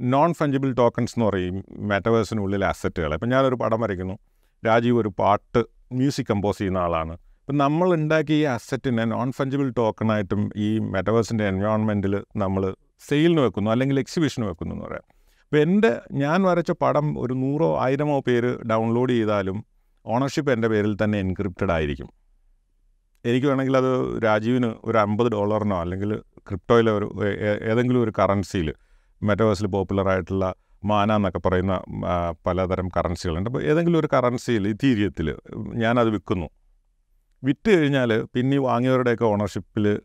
Speaker 2: നോൺ ഫഞ്ചിബിൾ ടോക്കൺസ് എന്ന് പറയും മെറ്റവേഴ്സിനുള്ളിൽ അസറ്റുകൾ ഇപ്പം ഞാനൊരു പടം വരയ്ക്കുന്നു. രാജീവ് ഒരു പാട്ട് മ്യൂസിക് കമ്പോസ് ചെയ്യുന്ന ആളാണ്. ഇപ്പം നമ്മൾ ഉണ്ടാക്കിയ ഈ അസറ്റിനെ നോൺ ഫഞ്ചിബിൾ ടോക്കണായിട്ടും ഈ മെറ്റവേഴ്സിന്റെ എൻവയോൺമെന്റിൽ നമ്മൾ സെയിലിന് വെക്കുന്നു അല്ലെങ്കിൽ എക്സിബിഷന് വെക്കുന്നു എന്ന് പറയാം. അപ്പോൾ എന്റെ ഞാൻ വരച്ച പടം ഒരു നൂറോ ആയിരമോ പേര് ഡൗൺലോഡ് ചെയ്താലും ഓണർഷിപ്പ് എന്റെ പേരിൽ തന്നെ എൻക്രിപ്റ്റഡ് ആയിരിക്കും. എനിക്ക് വേണമെങ്കിൽ അത് രാജീവിന് ഒരു അമ്പത് ഡോളറിനോ അല്ലെങ്കിൽ ക്രിപ്റ്റോയിലെ ഒരു ഏതെങ്കിലും ഒരു കറൻസിയിൽ മെറ്റവേഴ്സിൽ പോപ്പുലറായിട്ടുള്ള മാന എന്നൊക്കെ പറയുന്ന പലതരം കറൻസികളുണ്ട്. അപ്പോൾ ഏതെങ്കിലും ഒരു കറൻസിയിൽ ഇത്തീരിയത്തിൽ ഞാനത് വിൽക്കുന്നു. വിറ്റ് കഴിഞ്ഞാൽ പിന്നെ വാങ്ങിയവരുടെയൊക്കെ ഓണർഷിപ്പിൽ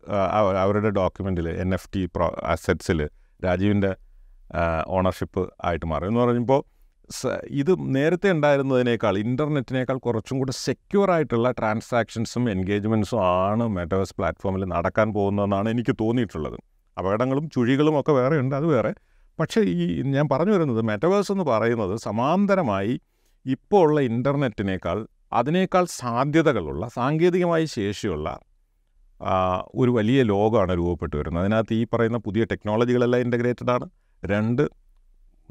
Speaker 2: അവരുടെ ഡോക്യുമെന്റിൽ എൻ എഫ് ടി പ്രോ അസറ്റ്സിൽ രാജീവിന്റെ ഓണർഷിപ്പ് ആയിട്ട് മാറും. എന്ന് പറയുമ്പോൾ ഇത് നേരത്തെ ഉണ്ടായിരുന്നതിനേക്കാൾ ഇന്റർനെറ്റിനേക്കാൾ കുറച്ചും കൂടെ സെക്യൂർ ആയിട്ടുള്ള ട്രാൻസാക്ഷൻസും എൻഗേജ്മെന്റ്സും ആണ് മെറ്റവേഴ്സ് പ്ലാറ്റ്ഫോമിൽ നടക്കാൻ പോകുന്നതെന്നാണ് എനിക്ക് തോന്നിയിട്ടുള്ളത്. അപകടങ്ങളും ചുഴികളും ഒക്കെ വേറെ ഉണ്ട് അത് വേറെ. പക്ഷേ ഈ ഞാൻ പറഞ്ഞു വരുന്നത് മെറ്റവേഴ്സ് എന്ന് പറയുന്നത് സമാന്തരമായി ഇപ്പോൾ ഉള്ള ഇന്റർനെറ്റിനേക്കാൾ അതിനേക്കാൾ സാധ്യതകളുള്ള സാങ്കേതികമായ ശേഷിയുള്ള ഒരു വലിയ ലോകമാണ് രൂപപ്പെട്ടു വരുന്നത്. അതിനകത്ത് ഈ പറയുന്ന പുതിയ ടെക്നോളജികളെല്ലാം ഇന്റഗ്രേറ്റഡ് ആണ്. രണ്ട്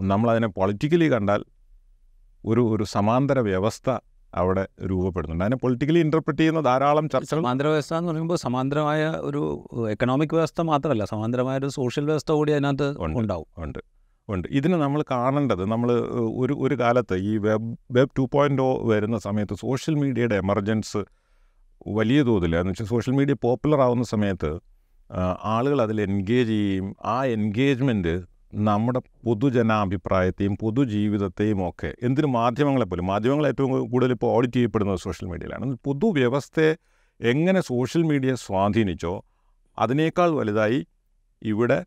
Speaker 2: നമ്മളതിനെ പൊളിറ്റിക്കലി കണ്ടാൽ ഒരു ഒരു സമാന്തര വ്യവസ്ഥ അവിടെ രൂപപ്പെടുന്നുണ്ട്. അതിനെ പൊളിറ്റിക്കലി ഇന്റർപ്രറ്റ് ചെയ്യുന്ന ധാരാളം ചർച്ചകൾ
Speaker 1: സമാന്തര വ്യവസ്ഥ എന്ന് പറയുമ്പോൾ സമാന്തരമായ ഒരു എക്കണോമിക് വ്യവസ്ഥ മാത്രമല്ല സമാന്തരമായ ഒരു സോഷ്യൽ വ്യവസ്ഥ കൂടി അതിനകത്ത്
Speaker 2: ഉണ്ട്.
Speaker 1: ഉണ്ടാവും.
Speaker 2: ഉണ്ട്. ഉണ്ട്. ഇതിന് നമ്മൾ കാണേണ്ടത് നമ്മൾ ഒരു ഒരു കാലത്ത് ഈ വെബ് വെബ് ടു പോയിന്റ് വരുന്ന സമയത്ത് സോഷ്യൽ മീഡിയയുടെ എമർജൻസ് വലിയ തോതിൽ എന്ന് വെച്ചാൽ സോഷ്യൽ മീഡിയ പോപ്പുലർ ആവുന്ന സമയത്ത് ആളുകൾ അതിൽ എൻഗേജ് ചെയ്യും ആ എൻഗേജ്മെന്റ് നമ്മുടെ പൊതുജനാഭിപ്രായത്തെയും പൊതുജീവിതത്തെയും ഒക്കെ എന്തിനു മാധ്യമങ്ങളെപ്പോലും മാധ്യമങ്ങൾ ഏറ്റവും കൂടുതൽ ഇപ്പോൾ ഓഡിറ്റ് ചെയ്യപ്പെടുന്നത് സോഷ്യൽ മീഡിയയിലാണ്. പൊതുവ്യവസ്ഥയെ എങ്ങനെ സോഷ്യൽ മീഡിയ സ്വാധീനിച്ചോ അതിനേക്കാൾ വലുതായി ഇവിടെ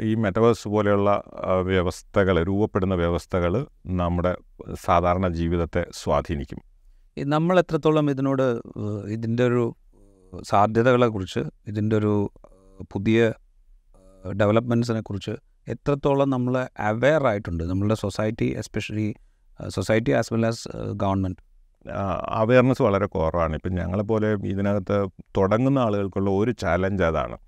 Speaker 2: ഈ മെറ്റവേഴ്സ് പോലെയുള്ള വ്യവസ്ഥകൾ രൂപപ്പെടുന്ന വ്യവസ്ഥകൾ നമ്മുടെ സാധാരണ ജീവിതത്തെ സ്വാധീനിക്കും.
Speaker 1: നമ്മൾ എത്രത്തോളം ഇതിനോട് ഇതിന്റെ ഒരു സാധ്യതകളെക്കുറിച്ച് ഇതിന്റെ ഒരു പുതിയ ഡെവലപ്മെന്റ്സിനെ കുറിച്ച് എത്രത്തോളം നമ്മൾ അവെയർ ആയിട്ടുണ്ട് നമ്മളുടെ society especially society as well as government
Speaker 2: awareness വളരെ കുറവാണ്. ഇപ്പം ഞങ്ങളെപ്പോലെ ഇതിനകത്ത് തുടങ്ങുന്ന ആളുകൾക്കുള്ള ഒരു ചാലഞ്ച് അതാണ്.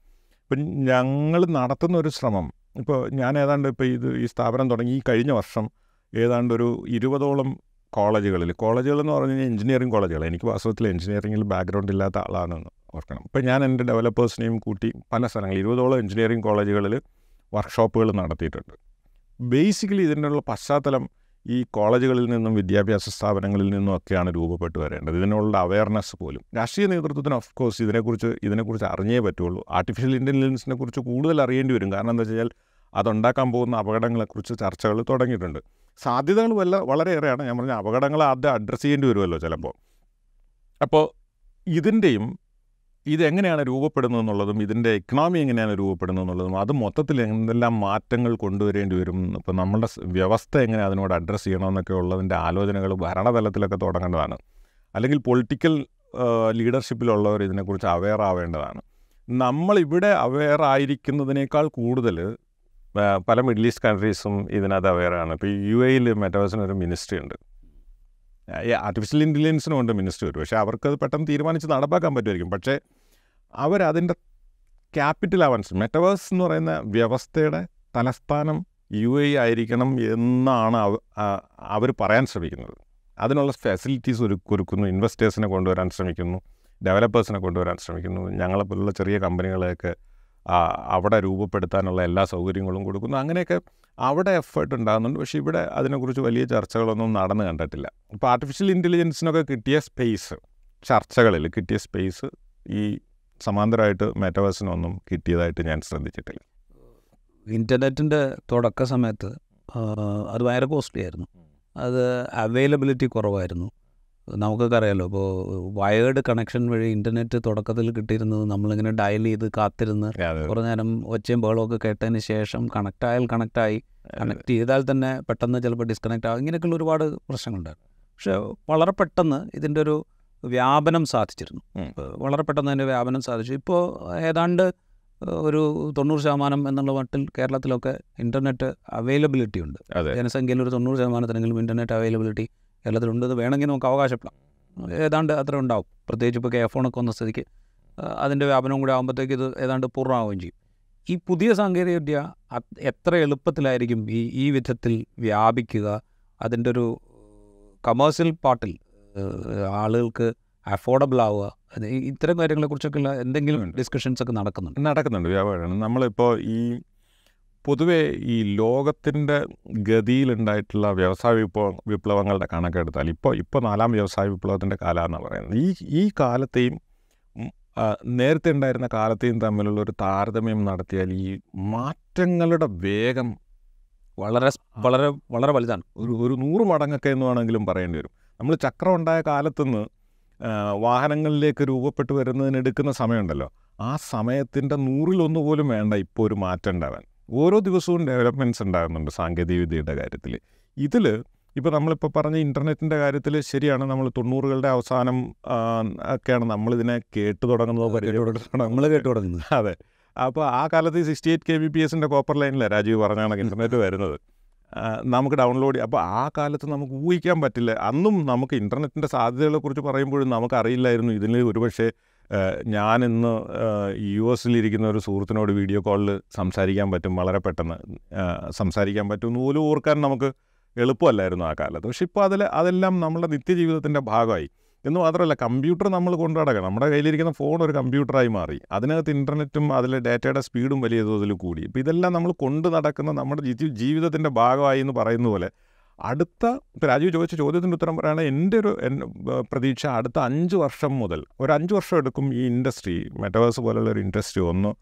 Speaker 2: ഇപ്പം ഞങ്ങൾ നടത്തുന്ന ഒരു ശ്രമം. ഇപ്പോൾ ഞാൻ ഏതാണ്ട് ഇപ്പോൾ ഇത് ഈ സ്ഥാപനം തുടങ്ങി ഈ കഴിഞ്ഞ വർഷം ഏതാണ്ട് ഒരു ഇരുപതോളം കോളേജുകളിൽ കോളേജുകൾ എന്ന് പറഞ്ഞു കഴിഞ്ഞാൽ എഞ്ചിനീയറിംഗ് കോളേജുകൾ എനിക്ക് വാസ്തവത്തിൽ എഞ്ചിനീയറിംഗിൽ ബാക്ക്ഗ്രൗണ്ട് ഇല്ലാത്ത ആളാണെന്ന് ഓർക്കണം. ഇപ്പം ഞാൻ എന്റെ ഡെവലപ്പേഴ്സിനെയും കൂട്ടി പല സ്ഥലങ്ങളിൽ ഇരുപതോളം എഞ്ചിനീയറിംഗ് കോളേജുകളിൽ വർക്ക്ഷോപ്പുകൾ നടത്തിയിട്ടുണ്ട്. ബേസിക്കലി ഇതിന്റെ ഉള്ള പശ്ചാത്തലം ഈ കോളേജുകളിൽ നിന്നും വിദ്യാഭ്യാസ സ്ഥാപനങ്ങളിൽ നിന്നും ഒക്കെയാണ് രൂപപ്പെട്ടു വരേണ്ടത്. ഇതിനുള്ള അവയർനെസ് പോലും. രാഷ്ട്രീയ നേതൃത്വത്തിന് ഓഫ് കോഴ്സ് ഇതിനെക്കുറിച്ച് ഇതിനെക്കുറിച്ച് അറിഞ്ഞേ പറ്റുള്ളൂ. ആർട്ടിഫിഷ്യൽ ഇന്റലിജൻസിനെ കുറിച്ച് കൂടുതൽ അറിയേണ്ടി വരും. കാരണം എന്താ വെച്ചാൽ അതുണ്ടാക്കാൻ പോകുന്ന അപകടങ്ങളെക്കുറിച്ച് ചർച്ചകൾ തുടങ്ങിയിട്ടുണ്ട്. സാധ്യതകൾ വല്ല വളരെയേറെയാണ്. ഞാൻ പറഞ്ഞ അപകടങ്ങൾ ആദ്യം അഡ്രസ്സ് ചെയ്യേണ്ടി വരുമല്ലോ ചിലപ്പോൾ അപ്പോൾ ഇതിന്റെയും ഇതെങ്ങനെയാണ് രൂപപ്പെടുന്നത് എന്നുള്ളതും ഇതിന്റെ എക്കണോമി എങ്ങനെയാണ് രൂപപ്പെടുന്നത് എന്നുള്ളതും അത് മൊത്തത്തിൽ എന്തെല്ലാം മാറ്റങ്ങൾ കൊണ്ടുവരേണ്ടി വരും ഇപ്പം നമ്മുടെ വ്യവസ്ഥ എങ്ങനെ അതിനോട് അഡ്രസ്സ് ചെയ്യണമെന്നൊക്കെ ഉള്ളതിന്റെ ആലോചനകൾ ഭരണതലത്തിലൊക്കെ തുടങ്ങേണ്ടതാണ്. അല്ലെങ്കിൽ പൊളിറ്റിക്കൽ ലീഡർഷിപ്പിലുള്ളവർ ഇതിനെക്കുറിച്ച് അവെയർ ആവേണ്ടതാണ്. നമ്മളിവിടെ അവെയർ ആയിരിക്കുന്നതിനേക്കാൾ കൂടുതൽ പല മിഡിൽ ഈസ്റ്റ് കൺട്രീസും ഇതിനകത്ത് അവെയറാണ് ഇപ്പോൾ യു എയിൽ മെറ്റവേഴ്സിനൊരു മിനിസ്ട്രി ഉണ്ട്. ആർട്ടിഫിഷ്യൽ ഇന്റലിജൻസിനും ഉണ്ട് മിനിസ്റ്റർ വരും. പക്ഷേ അവർക്കത് പെട്ടെന്ന് തീരുമാനിച്ച് നടപ്പാക്കാൻ പറ്റുമായിരിക്കും. പക്ഷേ അവരതിന്റെ ക്യാപിറ്റൽ അവൻസ് മെറ്റവേഴ്സ് എന്ന് പറയുന്ന വ്യവസ്ഥയുടെ തലസ്ഥാനം യു എ ആയിരിക്കണം എന്നാണ് അവർ പറയാൻ ശ്രമിക്കുന്നത്. അതിനുള്ള ഫെസിലിറ്റീസ് ഒരു ഒരുക്കുന്നു. ഇൻവെസ്റ്റേഴ്സിനെ കൊണ്ടുവരാൻ ശ്രമിക്കുന്നു. ഡെവലപ്പേഴ്സിനെ കൊണ്ടുവരാൻ ശ്രമിക്കുന്നു. ഞങ്ങളെപ്പോലുള്ള ചെറിയ കമ്പനികളെയൊക്കെ അവിടെ രൂപപ്പെടുത്താനുള്ള എല്ലാ സൗകര്യങ്ങളും കൊടുക്കുന്നു. അങ്ങനെയൊക്കെ അവിടെ എഫേർട്ട് ഉണ്ടാകുന്നുണ്ട്. പക്ഷേ ഇവിടെ അതിനെക്കുറിച്ച് വലിയ ചർച്ചകളൊന്നും നടന്നു കണ്ടിട്ടില്ല. ഇപ്പോൾ ആർട്ടിഫിഷ്യൽ ഇന്റലിജൻസിനൊക്കെ കിട്ടിയ സ്പേസ് ചർച്ചകളിൽ കിട്ടിയ സ്പേസ് ഈ സമാന്തരമായിട്ട് മെറ്റവേഴ്സിനൊന്നും കിട്ടിയതായിട്ട് ഞാൻ ശ്രദ്ധിച്ചിട്ടില്ല.
Speaker 1: ഇന്റർനെറ്റിന്റെ തുടക്ക സമയത്ത് അത് ഭയങ്കര കോസ്റ്റ്ലി ആയിരുന്നു. അത് അവൈലബിലിറ്റി കുറവായിരുന്നു. നമുക്കൊക്കെ അറിയാലോ ഇപ്പോൾ വയേർഡ് കണക്ഷൻ വഴി ഇന്റർനെറ്റ് തുടക്കത്തിൽ കിട്ടിയിരുന്നത് നമ്മളിങ്ങനെ ഡയൽ ചെയ്ത് കാത്തിരുന്ന് കുറേ നേരം ഒച്ചയും ബഹളമൊക്കെ കേട്ടതിന് ശേഷം കണക്ട് ആയാൽ കണക്റ്റായി കണക്ട് ചെയ്താൽ തന്നെ പെട്ടെന്ന് ചിലപ്പോൾ ഡിസ്കണക്റ്റ് ആകും ഇങ്ങനെയൊക്കെയുള്ള ഒരുപാട് പ്രശ്നങ്ങളുണ്ട്. പക്ഷേ വളരെ പെട്ടെന്ന് ഇതിന്റെ ഒരു വ്യാപനം സാധിച്ചിരുന്നു. വളരെ പെട്ടെന്ന് അതിന്റെ വ്യാപനം സാധിച്ചു. ഇപ്പോൾ ഏതാണ്ട് ഒരു തൊണ്ണൂറ് ശതമാനം എന്നുള്ള മട്ടിൽ കേരളത്തിലൊക്കെ ഇന്റർനെറ്റ് അവൈലബിലിറ്റി ഉണ്ട്. ജനസംഖ്യയിൽ ഒരു തൊണ്ണൂറ് ശതമാനത്തിനെങ്കിലും ഇന്റർനെറ്റ് അവൈലബിലിറ്റി കേരളത്തിലുണ്ട് എന്ന് വേണമെങ്കിൽ നമുക്ക് അവകാശപ്പെടാം. ഏതാണ്ട് അത്ര ഉണ്ടാവും. പ്രത്യേകിച്ച് ഇപ്പോൾ കെ ഫോണൊക്കെ വന്ന സ്ഥിതിക്ക് അതിന്റെ വ്യാപനം കൂടി ആകുമ്പോഴത്തേക്ക് ഇത് ഏതാണ്ട് പൂർണമാവുകയും ചെയ്യും. ഈ പുതിയ സാങ്കേതികവിദ്യ എത്ര എളുപ്പത്തിലായിരിക്കും ഈ ഈ വിധത്തിൽ വ്യാപിക്കുക? അതിന്റെ ഒരു കമേഴ്സ്യൽ പാർട്ടിൽ ആളുകൾക്ക് അഫോർഡബിൾ ആവുക? ഇത്തരം കാര്യങ്ങളെക്കുറിച്ചൊക്കെയുള്ള എന്തെങ്കിലും. ഡിസ്കഷൻസ് ഒക്കെ നടക്കുന്നുണ്ട്?
Speaker 2: നടക്കുന്നുണ്ട്. വ്യാപാരമാണ് നമ്മളിപ്പോൾ ഈ പൊതുവേ ഈ ലോകത്തിന്റെ ഗതിയിലുണ്ടായിട്ടുള്ള വ്യവസായ വിപ്ലവ വിപ്ലവങ്ങളുടെ കണക്കെടുത്താൽ ഇപ്പോൾ ഇപ്പോൾ നാലാം വ്യവസായ വിപ്ലവത്തിന്റെ കാലമെന്നാണ് പറയുന്നത്. ഈ ഈ കാലത്തെയും നേരത്തെ ഉണ്ടായിരുന്ന കാലത്തെയും തമ്മിലുള്ള ഒരു താരതമ്യം നടത്തിയാൽ ഈ മാറ്റങ്ങളുടെ വേഗം
Speaker 1: വളരെ വളരെ വളരെ വലുതാണ്.
Speaker 2: ഒരു ഒരു നൂറ് മടങ്ങൊക്കെ എന്ന് വേണമെങ്കിലും പറയേണ്ടി വരും. നമ്മൾ ചക്രം ഉണ്ടായ കാലത്തുനിന്ന് വാഹനങ്ങളിലേക്ക് രൂപപ്പെട്ട് വരുന്നതിന് എടുക്കുന്ന സമയമുണ്ടല്ലോ. ആ സമയത്തിന്റെ നൂറിലൊന്നു പോലും വേണ്ട ഇപ്പോൾ ഒരു മാറ്റം ഉണ്ടാവാൻ. ഓരോ ദിവസവും ഡെവലപ്മെന്റ്സ് ഉണ്ടാകുന്നുണ്ട് സാങ്കേതികവിദ്യയുടെ കാര്യത്തിൽ ഇതിൽ ഇപ്പോൾ നമ്മളിപ്പോൾ പറഞ്ഞ ഇന്റർനെറ്റിന്റെ കാര്യത്തിൽ ശരിയാണ് നമ്മൾ തൊണ്ണൂറുകളുടെ അവസാനം ഒക്കെയാണ് നമ്മളിതിനെ കേട്ടു തുടങ്ങുന്നത്
Speaker 1: നമ്മൾ കേട്ടു തുടങ്ങുന്നത്.
Speaker 2: അതെ. അപ്പോൾ ആ കാലത്ത് sixty eight K B P എസിന്റെ കോപ്പർ ലൈനിലാണ് രാജീവ് പറഞ്ഞ കണക്ക് ഇന്റർനെറ്റ് വരുന്നത് നമുക്ക് ഡൗൺലോഡ് അപ്പോൾ ആ കാലത്ത് നമുക്ക് ഊഹിക്കാൻ പറ്റില്ല. അന്നും നമുക്ക് ഇന്റർനെറ്റിന്റെ സാധ്യതകളെക്കുറിച്ച് പറയുമ്പോഴും നമുക്കറിയില്ലായിരുന്നു. ഇതിൽ ഒരുപക്ഷെ ഞാൻ ഇന്ന് യു എസിലിരിക്കുന്ന ഒരു സുഹൃത്തിനോട് വീഡിയോ കോളിൽ സംസാരിക്കാൻ പറ്റും വളരെ പെട്ടെന്ന്. സംസാരിക്കാൻ പറ്റും പോലും ഓർക്കാൻ നമുക്ക് എളുപ്പമല്ലായിരുന്നു ആ കാലത്ത്. പക്ഷെ ഇപ്പോൾ അതിൽ അതെല്ലാം നമ്മുടെ നിത്യജീവിതത്തിന്റെ ഭാഗമായി. എന്ന് മാത്രമല്ല കമ്പ്യൂട്ടർ നമ്മൾ കൊണ്ടു നടക്കണം. നമ്മുടെ കയ്യിലിരിക്കുന്ന ഫോൺ ഒരു കമ്പ്യൂട്ടറായി മാറി. അതിനകത്ത് ഇന്റർനെറ്റും അതിലെ ഡാറ്റയുടെ സ്പീഡും വലിയ തോതിൽ കൂടി. ഇപ്പോൾ ഇതെല്ലാം നമ്മൾ കൊണ്ടു നടക്കുന്ന നമ്മുടെ ജീവിതത്തിന്റെ ഭാഗമായി എന്ന് പറയുന്ന പോലെ അടുത്ത രാജീവ് ചോദിച്ച ചോദ്യത്തിന്റെ ഉത്തരം പറയുകയാണെങ്കിൽ എന്റെ ഒരു പ്രതീക്ഷ അടുത്ത അഞ്ച് വർഷം മുതൽ ഒരു അഞ്ച് വർഷം എടുക്കും ഈ ഇൻഡസ്ട്രി മെറ്റവേഴ്സ് പോലുള്ള ഒരു ഇൻഡസ്ട്രി ഒന്ന്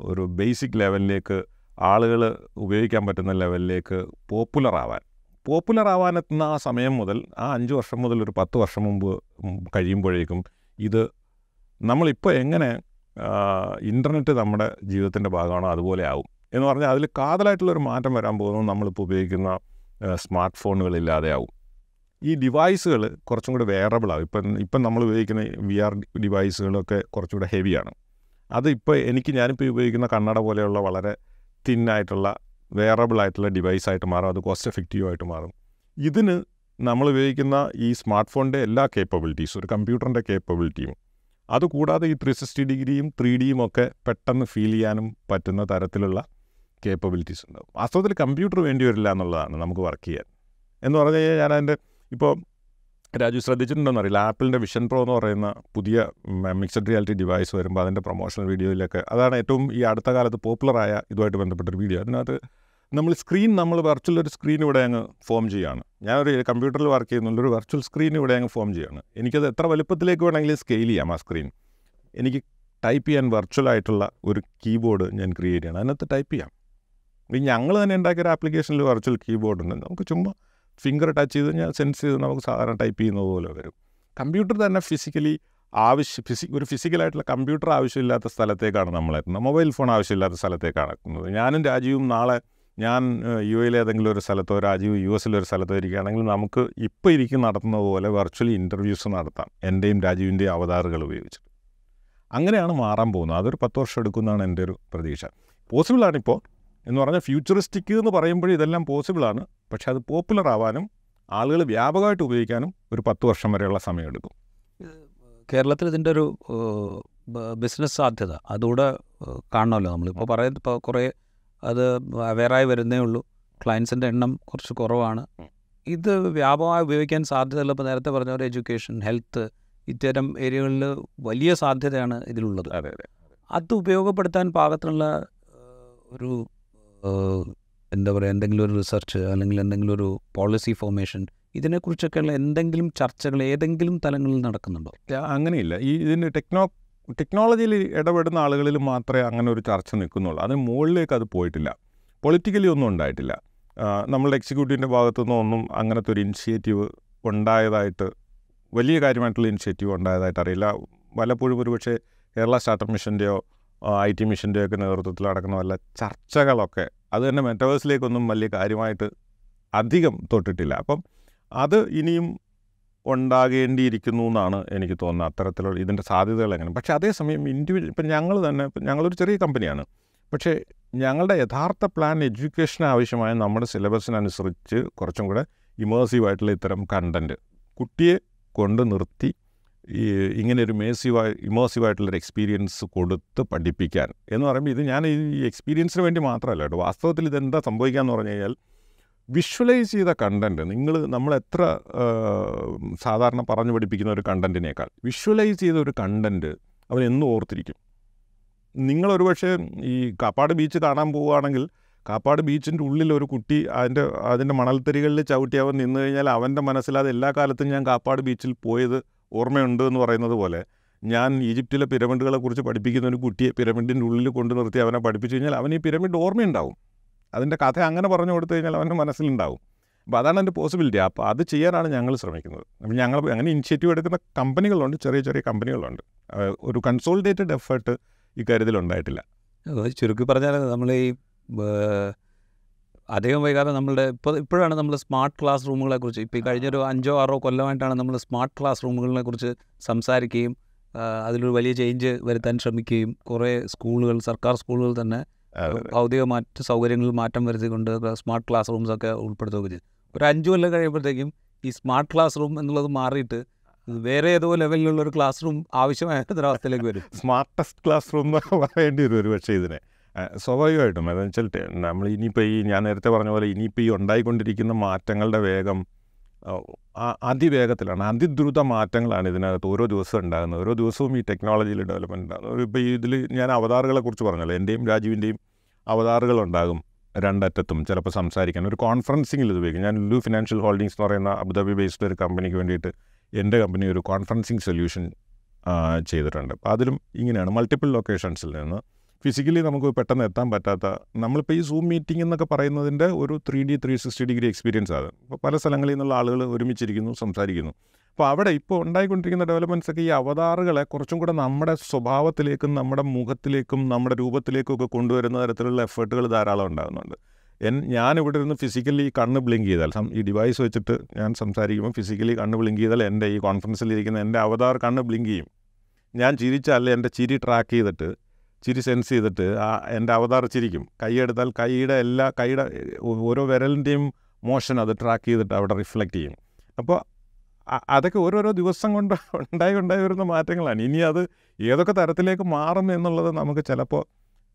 Speaker 2: ഒരു ബേസിക് ലെവലിലേക്ക് ആളുകൾ ഉപയോഗിക്കാൻ പറ്റുന്ന ലെവലിലേക്ക് പോപ്പുലർ ആവാൻ. പോപ്പുലർ ആവാൻ എത്തുന്ന ആ സമയം മുതൽ ആ അഞ്ച് വർഷം മുതൽ ഒരു പത്ത് വർഷം മുമ്പ് കഴിയുമ്പോഴേക്കും ഇത് നമ്മളിപ്പോൾ എങ്ങനെ ഇന്റർനെറ്റ് നമ്മുടെ ജീവിതത്തിന്റെ ഭാഗമാണോ അതുപോലെ ആവും. എന്ന് പറഞ്ഞാൽ അതിൽ കാതലായിട്ടുള്ളൊരു മാറ്റം വരാൻ പോകുന്നത് നമ്മളിപ്പോൾ ഉപയോഗിക്കുന്ന സ്മാർട്ട് ഫോണുകൾ ആവും ഈ ഡിവൈസുകൾ കുറച്ചും കൂടെ ആവും ഇപ്പം ഇപ്പം നമ്മൾ ഉപയോഗിക്കുന്ന വി ആർ ഡിവൈസുകളൊക്കെ കുറച്ചും കൂടെ ഹെവിയാണ്. അത് എനിക്ക് ഞാനിപ്പോൾ ഉപയോഗിക്കുന്ന കണ്ണട പോലെയുള്ള വളരെ തിന്നായിട്ടുള്ള വേറബിളായിട്ടുള്ള ഡിവൈസായിട്ട് മാറും. അത് കോസ്റ്റ് എഫക്റ്റീവായിട്ട് മാറും. ഇതിന് നമ്മൾ ഉപയോഗിക്കുന്ന ഈ സ്മാർട്ട് ഫോണിന്റെ എല്ലാ കേപ്പബിലിറ്റീസും ഒരു കമ്പ്യൂട്ടറിന്റെ കേപ്പബിലിറ്റിയും അതുകൂടാതെ ഈ ത്രീ സിക്സ്റ്റി ഡിഗ്രിയും ത്രീ ഡിയും ഒക്കെ പെട്ടെന്ന് ഫീൽ ചെയ്യാനും പറ്റുന്ന തരത്തിലുള്ള കേപ്പബിലിറ്റീസ് ഉണ്ടാവും. വാസ്തവത്തിൽ കമ്പ്യൂട്ടർ വേണ്ടി വരില്ല എന്നുള്ളതാണ് നമുക്ക് വർക്ക് ചെയ്യാൻ. എന്ന് പറഞ്ഞു കഴിഞ്ഞാൽ ഞാൻ അതിന്റെ ഇപ്പോൾ രാജു ശ്രദ്ധിച്ചിട്ടുണ്ടെന്ന് അറിയില്ല ആപ്പിളിന്റെ വിഷൻ പ്രോ എന്ന് പറയുന്ന പുതിയ മിക്സഡ് റിയാലിറ്റി ഡിവൈസ് വരുമ്പോൾ അതിന്റെ പ്രൊമോഷണൽ വീഡിയോയിലൊക്കെ അതാണ് ഏറ്റവും ഈ അടുത്ത കാലത്ത് പോപ്പുലറായ ഇതുമായിട്ട് ബന്ധപ്പെട്ടൊരു വീഡിയോ അതിനകത്ത് നമ്മൾ സ്ക്രീൻ നമ്മൾ വെർച്വൽ ഒരു സ്ക്രീൻ ഇവിടെ അങ്ങ് ഫോം ചെയ്യുകയാണ്. ഞാനൊരു കമ്പ്യൂട്ടറിൽ വർക്ക് ചെയ്യുന്നുണ്ട്. ഒരു വെർച്വൽ സ്ക്രീൻ ഇവിടെ അങ്ങ് ഫോം ചെയ്യുകയാണ്. എനിക്കത് എത്ര വലുപ്പത്തിലേക്ക് വേണമെങ്കിലും സ്കെയിൽ ചെയ്യാം ആ സ്ക്രീൻ എനിക്ക് ടൈപ്പ് ചെയ്യാൻ വെർച്വൽ ആയിട്ടുള്ള ഒരു കീബോർഡ് ഞാൻ ക്രിയേറ്റ് ചെയ്യണം. അതിനകത്ത് ടൈപ്പ് ചെയ്യാം. ഞങ്ങൾ തന്നെ ഉണ്ടാക്കിയ ഒരു ആപ്ലിക്കേഷനിൽ വെർച്വൽ കീബോർഡ് ഉണ്ട്. നമുക്ക് ചുമ്മാ ഫിംഗർ ടച്ച് ചെയ്ത് ഞാൻ സെൻസ് ചെയ്ത് നമുക്ക് സാധാരണ ടൈപ്പ് ചെയ്യുന്നത് പോലെ വരും. കമ്പ്യൂട്ടർ തന്നെ ഫിസിക്കലി ആവശ്യ ഫിസി ഒരു ഫിസിക്കലായിട്ടുള്ള കമ്പ്യൂട്ടർ ആവശ്യമില്ലാത്ത സ്ഥലത്തേക്കാണ് നമ്മൾ എത്തുന്നത്. മൊബൈൽ ഫോൺ ആവശ്യമില്ലാത്ത സ്ഥലത്തേക്കാണ് എത്തുന്നത്. ഞാനും രാജീവും നാളെ ഞാൻ യു എയിലെ ഏതെങ്കിലും ഒരു സ്ഥലത്തോ രാജീവ് യു എസിലെ ഒരു സ്ഥലത്തോ ഇരിക്കുകയാണെങ്കിൽ നമുക്ക് ഇപ്പോൾ ഇരിക്കും നടത്തുന്നത് പോലെ വെർച്വലി ഇന്റർവ്യൂസ് നടത്താം. എന്റെയും രാജീവിന്റെയും അവതാറുകൾ ഉപയോഗിച്ചിട്ട്. അങ്ങനെയാണ് മാറാൻ പോകുന്നത്. അതൊരു പത്ത് വർഷം എടുക്കുന്നതാണ് എന്റെ ഒരു പ്രതീക്ഷ. പോസിബിളാണിപ്പോൾ എന്ന് പറഞ്ഞാൽ ഫ്യൂച്ചറിസ്റ്റിക് എന്ന് പറയുമ്പോൾ ഇതെല്ലാം പോസിബിളാണ് പക്ഷെ അത് പോപ്പുലർ ആവാനും ആളുകൾ വ്യാപകമായിട്ട് ഉപയോഗിക്കാനും ഒരു പത്ത് വർഷം വരെയുള്ള സമയമെടുക്കും.
Speaker 1: കേരളത്തിൽ ഇതിന്റെ ഒരു ബിസിനസ് സാധ്യത അതുകൂടെ കാണണമല്ലോ നമ്മളിപ്പോൾ പറയുന്നത് ഇപ്പോൾ കുറേ അത് അവെയറായി വരുന്നേ ഉള്ളൂ. ക്ലയൻസിന്റെ എണ്ണം കുറച്ച് കുറവാണ്. ഇത് വ്യാപകമായി ഉപയോഗിക്കാൻ സാധ്യതയുള്ള ഇപ്പോൾ നേരത്തെ പറഞ്ഞ ഒരു എഡ്യൂക്കേഷൻ ഹെൽത്ത് ഇത്തരം ഏരിയകളിൽ വലിയ സാധ്യതയാണ് ഇതിലുള്ളത്.
Speaker 2: അതെ അതെ.
Speaker 1: അത് ഉപയോഗപ്പെടുത്താൻ പാകത്തിനുള്ള ഒരു എന്താ പറയുക എന്തെങ്കിലും ഒരു റിസർച്ച് അല്ലെങ്കിൽ എന്തെങ്കിലും ഒരു പോളിസി ഫോർമേഷൻ ഇതിനെക്കുറിച്ചൊക്കെയുള്ള എന്തെങ്കിലും ചർച്ചകൾ ഏതെങ്കിലും തലങ്ങളിൽ നടക്കുന്നുണ്ടോ?
Speaker 2: അങ്ങനെയില്ല. ഈ ഇതിന് ടെക്നോ ടെക്നോളജിയിൽ ഇടപെടുന്ന ആളുകളിൽ മാത്രമേ അങ്ങനെ ഒരു ചർച്ച നിൽക്കുന്നുള്ളൂ. അതിന് മുകളിലേക്ക് അത് പോയിട്ടില്ല. പൊളിറ്റിക്കലി ഒന്നും ഉണ്ടായിട്ടില്ല. നമ്മളുടെ എക്സിക്യൂട്ടീവിന്റെ ഭാഗത്തു നിന്നൊന്നും അങ്ങനത്തെ ഒരു ഇനിഷ്യേറ്റീവ് ഉണ്ടായതായിട്ട് വലിയ കാര്യമായിട്ടുള്ള ഇനിഷ്യേറ്റീവ് ഉണ്ടായതായിട്ട് അറിയില്ല. വല്ലപ്പോഴും ഒരുപക്ഷെ കേരള സ്റ്റാർട്ടപ്പ് മിഷന്റെയോ ഐ ടി മിഷന്റെയൊക്കെ നേതൃത്വത്തിൽ നടക്കുന്ന വല്ല ചർച്ചകളൊക്കെ അത് തന്നെ മെറ്റവേഴ്സിലേക്കൊന്നും വലിയ കാര്യമായിട്ട് അധികം തൊട്ടിട്ടില്ല. അപ്പം അത് ഇനിയും ഉണ്ടാകേണ്ടിയിരിക്കുന്നു എന്നാണ് എനിക്ക് തോന്നുന്നത് അത്തരത്തിലുള്ള ഇതിന്റെ സാധ്യതകൾ എങ്ങനെ പക്ഷേ അതേസമയം ഇൻഡിവിജ്വൽ ഇപ്പം ഞങ്ങൾ തന്നെ ഞങ്ങളൊരു ചെറിയ കമ്പനിയാണ്. പക്ഷേ ഞങ്ങളുടെ യഥാർത്ഥ പ്ലാൻ എഡ്യൂക്കേഷൻ ആവശ്യമായ നമ്മുടെ സിലബസിനനുസരിച്ച് കുറച്ചും കൂടെ ഇമേഴ്സീവ് ആയിട്ടുള്ള ഇത്തരം കണ്ടന്റ് കുട്ടിയെ കൊണ്ട് നിർത്തി ഈ ഇങ്ങനെ ഒരു മേസീവായി ഇമോസീവായിട്ടുള്ളൊരു എക്സ്പീരിയൻസ് കൊടുത്ത് പഠിപ്പിക്കാൻ. എന്ന് പറയുമ്പോൾ ഇത് ഞാൻ ഈ എക്സ്പീരിയൻസിന് വേണ്ടി മാത്രമല്ല കേട്ടോ. വാസ്തവത്തിൽ ഇതെന്താ സംഭവിക്കാന്ന് പറഞ്ഞു കഴിഞ്ഞാൽ വിഷ്വലൈസ് ചെയ്ത കണ്ടന്റ് നിങ്ങൾ നമ്മൾ എത്ര സാധാരണ പറഞ്ഞു പഠിപ്പിക്കുന്ന ഒരു കണ്ടന്റിനേക്കാൾ വിഷ്വലൈസ് ചെയ്ത ഒരു കണ്ടന്റ് അവൻ എന്നും ഓർത്തിരിക്കും. നിങ്ങളൊരു പക്ഷേ ഈ കാപ്പാട് ബീച്ച് കാണാൻ പോവുകയാണെങ്കിൽ കാപ്പാട് ബീച്ചിന്റെ ഉള്ളിൽ ഒരു കുട്ടി അതിന്റെ അതിന്റെ മണൽത്തരികളിൽ ചവിട്ടി അവൻ നിന്ന് കഴിഞ്ഞാൽ അവന്റെ മനസ്സിലാതെ എല്ലാ കാലത്തും ഞാൻ കാപ്പാട് ബീച്ചിൽ പോയത് ഓർമ്മയുണ്ട് എന്ന് പറയുന്നത് പോലെ ഞാൻ ഈജിപ്തിലെ പിരമിഡുകളെ കുറിച്ച് പഠിപ്പിക്കുന്ന ഒരു കുട്ടിയെ പിരമിഡിന്റെ ഉള്ളിൽ കൊണ്ടു നിർത്തി അവനെ പഠിപ്പിച്ചു കഴിഞ്ഞാൽ അവൻ ഈ പിരമിഡ് ഓർമ്മയുണ്ടാവും. അതിന്റെ കഥ അങ്ങനെ പറഞ്ഞു കൊടുത്തു കഴിഞ്ഞാൽ അവന്റെ മനസ്സിലുണ്ടാവും. അപ്പോൾ അതാണ് എന്റെ പോസിബിലിറ്റി അപ്പോൾ അത് ചെയ്യാനാണ് ഞങ്ങൾ ശ്രമിക്കുന്നത്. അപ്പോൾ ഞങ്ങൾ അങ്ങനെ ഇനിഷ്യേറ്റീവ് എടുക്കുന്ന കമ്പനികളുണ്ട്. ചെറിയ ചെറിയ കമ്പനികളുണ്ട്. ഒരു കൺസോൾട്ടേറ്റഡ് എഫേർട്ട് ഇക്കാര്യത്തിൽ ഉണ്ടായിട്ടില്ല
Speaker 1: ചുരുക്കി പറഞ്ഞാൽ നമ്മൾ ഈ അധികം വൈകാതെ നമ്മളുടെ ഇപ്പോൾ ഇപ്പോഴാണ് നമ്മൾ സ്മാർട്ട് ക്ലാസ് റൂമുകളെ കുറിച്ച് ഇപ്പോൾ ഈ കഴിഞ്ഞൊരു അഞ്ചോ ആറോ കൊല്ലമായിട്ടാണ് നമ്മൾ സ്മാർട്ട് ക്ലാസ് റൂമുകളെ കുറിച്ച് സംസാരിക്കുകയും അതിലൊരു വലിയ ചേഞ്ച് വരുത്താൻ ശ്രമിക്കുകയും കുറേ സ്കൂളുകൾ സർക്കാർ സ്കൂളുകൾ തന്നെ ഭൗതിക മാറ്റ സൗകര്യങ്ങളിൽ മാറ്റം വരുത്തിക്കൊണ്ട് സ്മാർട്ട് ക്ലാസ് റൂംസ് ഒക്കെ ഉൾപ്പെടുത്തുകയൊക്കെ ചെയ്തു. ഒരു അഞ്ചു കൊല്ലം കഴിയുമ്പോഴത്തേക്കും ഈ സ്മാർട്ട് ക്ലാസ് റൂം എന്നുള്ളത് മാറിയിട്ട് വേറെ ഏതോ ലെവലിലുള്ള ഒരു ക്ലാസ് റൂം ആവശ്യമായ ഒരവസ്ഥയിലേക്ക് വരും.
Speaker 2: സ്മാർട്ടസ്റ്റ് ക്ലാസ് റൂം എന്നൊക്കെ പറയേണ്ടി വരും ഒരു പക്ഷേ ഇതിനെ. സ്വാഭാവികമായിട്ടും. അതെന്ന് വെച്ചാൽ നമ്മൾ ഇനിയിപ്പോൾ ഈ ഞാൻ നേരത്തെ പറഞ്ഞ പോലെ ഇനിയിപ്പോൾ ഈ ഉണ്ടായിക്കൊണ്ടിരിക്കുന്ന മാറ്റങ്ങളുടെ വേഗം അതിവേഗത്തിലാണ് അതിദ്രുത മാറ്റങ്ങളാണ് ഇതിനകത്ത് ഓരോ ദിവസവും ഉണ്ടാകുന്നത്. ഓരോ ദിവസവും ഈ ടെക്നോളജിയിൽ ഡെവലപ്മെന്റ് ഉണ്ടാകുന്നത്. ഇപ്പോൾ ഇതിൽ ഞാൻ അവതാറുകളെക്കുറിച്ച് പറഞ്ഞല്ലോ എന്റെയും രാജീവിന്റെയും അവതാറുകളുണ്ടാകും രണ്ടറ്റത്തും ചിലപ്പോൾ സംസാരിക്കാൻ. ഒരു കോൺഫറൻസിങ്ങിൽ ഇത് ഉപയോഗിക്കും. ഞാൻ ലുലു ഫിനാൻഷ്യൽ ഹോൾഡിങ്സ് എന്ന് പറയുന്ന അബുദാബി ബേസ്ഡ് ഒരു കമ്പനിക്ക് വേണ്ടിയിട്ട് എന്റെ കമ്പനി ഒരു കോൺഫറൻസിങ് സൊല്യൂഷൻ ചെയ്തിട്ടുണ്ട്. അപ്പോൾ അതിലും ഇങ്ങനെയാണ്. മൾട്ടിപ്പിൾ ലൊക്കേഷൻസിൽ നിന്ന് ഫിസിക്കലി നമുക്ക് പെട്ടെന്ന് എത്താൻ പറ്റാത്ത നമ്മളിപ്പോൾ ഈ സൂം മീറ്റിംഗ് എന്നൊക്കെ പറയുന്നതിന്റെ ഒരു three D three sixty degree experience ആണ്. ഇപ്പോൾ പല സ്ഥലങ്ങളിൽ നിന്നുള്ള ആളുകൾ ഒരുമിച്ചിരിക്കുന്നു സംസാരിക്കുന്നു. അപ്പോൾ അവിടെ ഇപ്പോൾ ഉണ്ടായിക്കൊണ്ടിരിക്കുന്ന ഡെവലപ്മെന്റ്സ് ഒക്കെ ഈ അവതാറുകളെ കുറച്ചും കൂടെ നമ്മുടെ സ്വഭാവത്തിലേക്കും നമ്മുടെ മുഖത്തിലേക്കും നമ്മുടെ രൂപത്തിലേക്കും ഒക്കെ കൊണ്ടുവരുന്ന തരത്തിലുള്ള എഫേർട്ടുകൾ ധാരാളം ഉണ്ടാകുന്നുണ്ട്. എൻ ഞാൻ ഇവിടെ ഇരുന്ന് ഫിസിക്കലി കണ്ണ് ബ്ലിങ്ക് ചെയ്താൽ ഈ ഡിവൈസ് വെച്ചിട്ട് ഞാൻ സംസാരിക്കുമ്പോൾ ഫിസിക്കലി കണ്ണ് ബ്ലിങ്ക് ചെയ്താൽ എന്റെ ഈ കോൺഫറൻസിലിരിക്കുന്ന എന്റെ അവതാർ കണ്ണ് ബ്ലിങ്ക് ചെയ്യും. ഞാൻ ചിരിച്ചാൽ എന്റെ ചിരി ട്രാക്ക് ചെയ്തിട്ട് ചിരി സെൻസ് ചെയ്തിട്ട് ആ എന്റെ അവതാർ ചിരിക്കും. കൈയെടുത്താൽ കൈയുടെ എല്ലാ കൈയുടെ ഓരോ വിരലിന്റെയും മോഷൻ അത് ട്രാക്ക് ചെയ്തിട്ട് അവിടെ റിഫ്ലക്റ്റ് ചെയ്യും. അപ്പോൾ അതൊക്കെ ഓരോരോ ദിവസം കൊണ്ട് ഉണ്ടായി ഉണ്ടായി വരുന്ന മാറ്റങ്ങളാണ്. ഇനി അത് ഏതൊക്കെ തരത്തിലേക്ക് മാറും എന്നുള്ളത് നമുക്ക് ചിലപ്പോൾ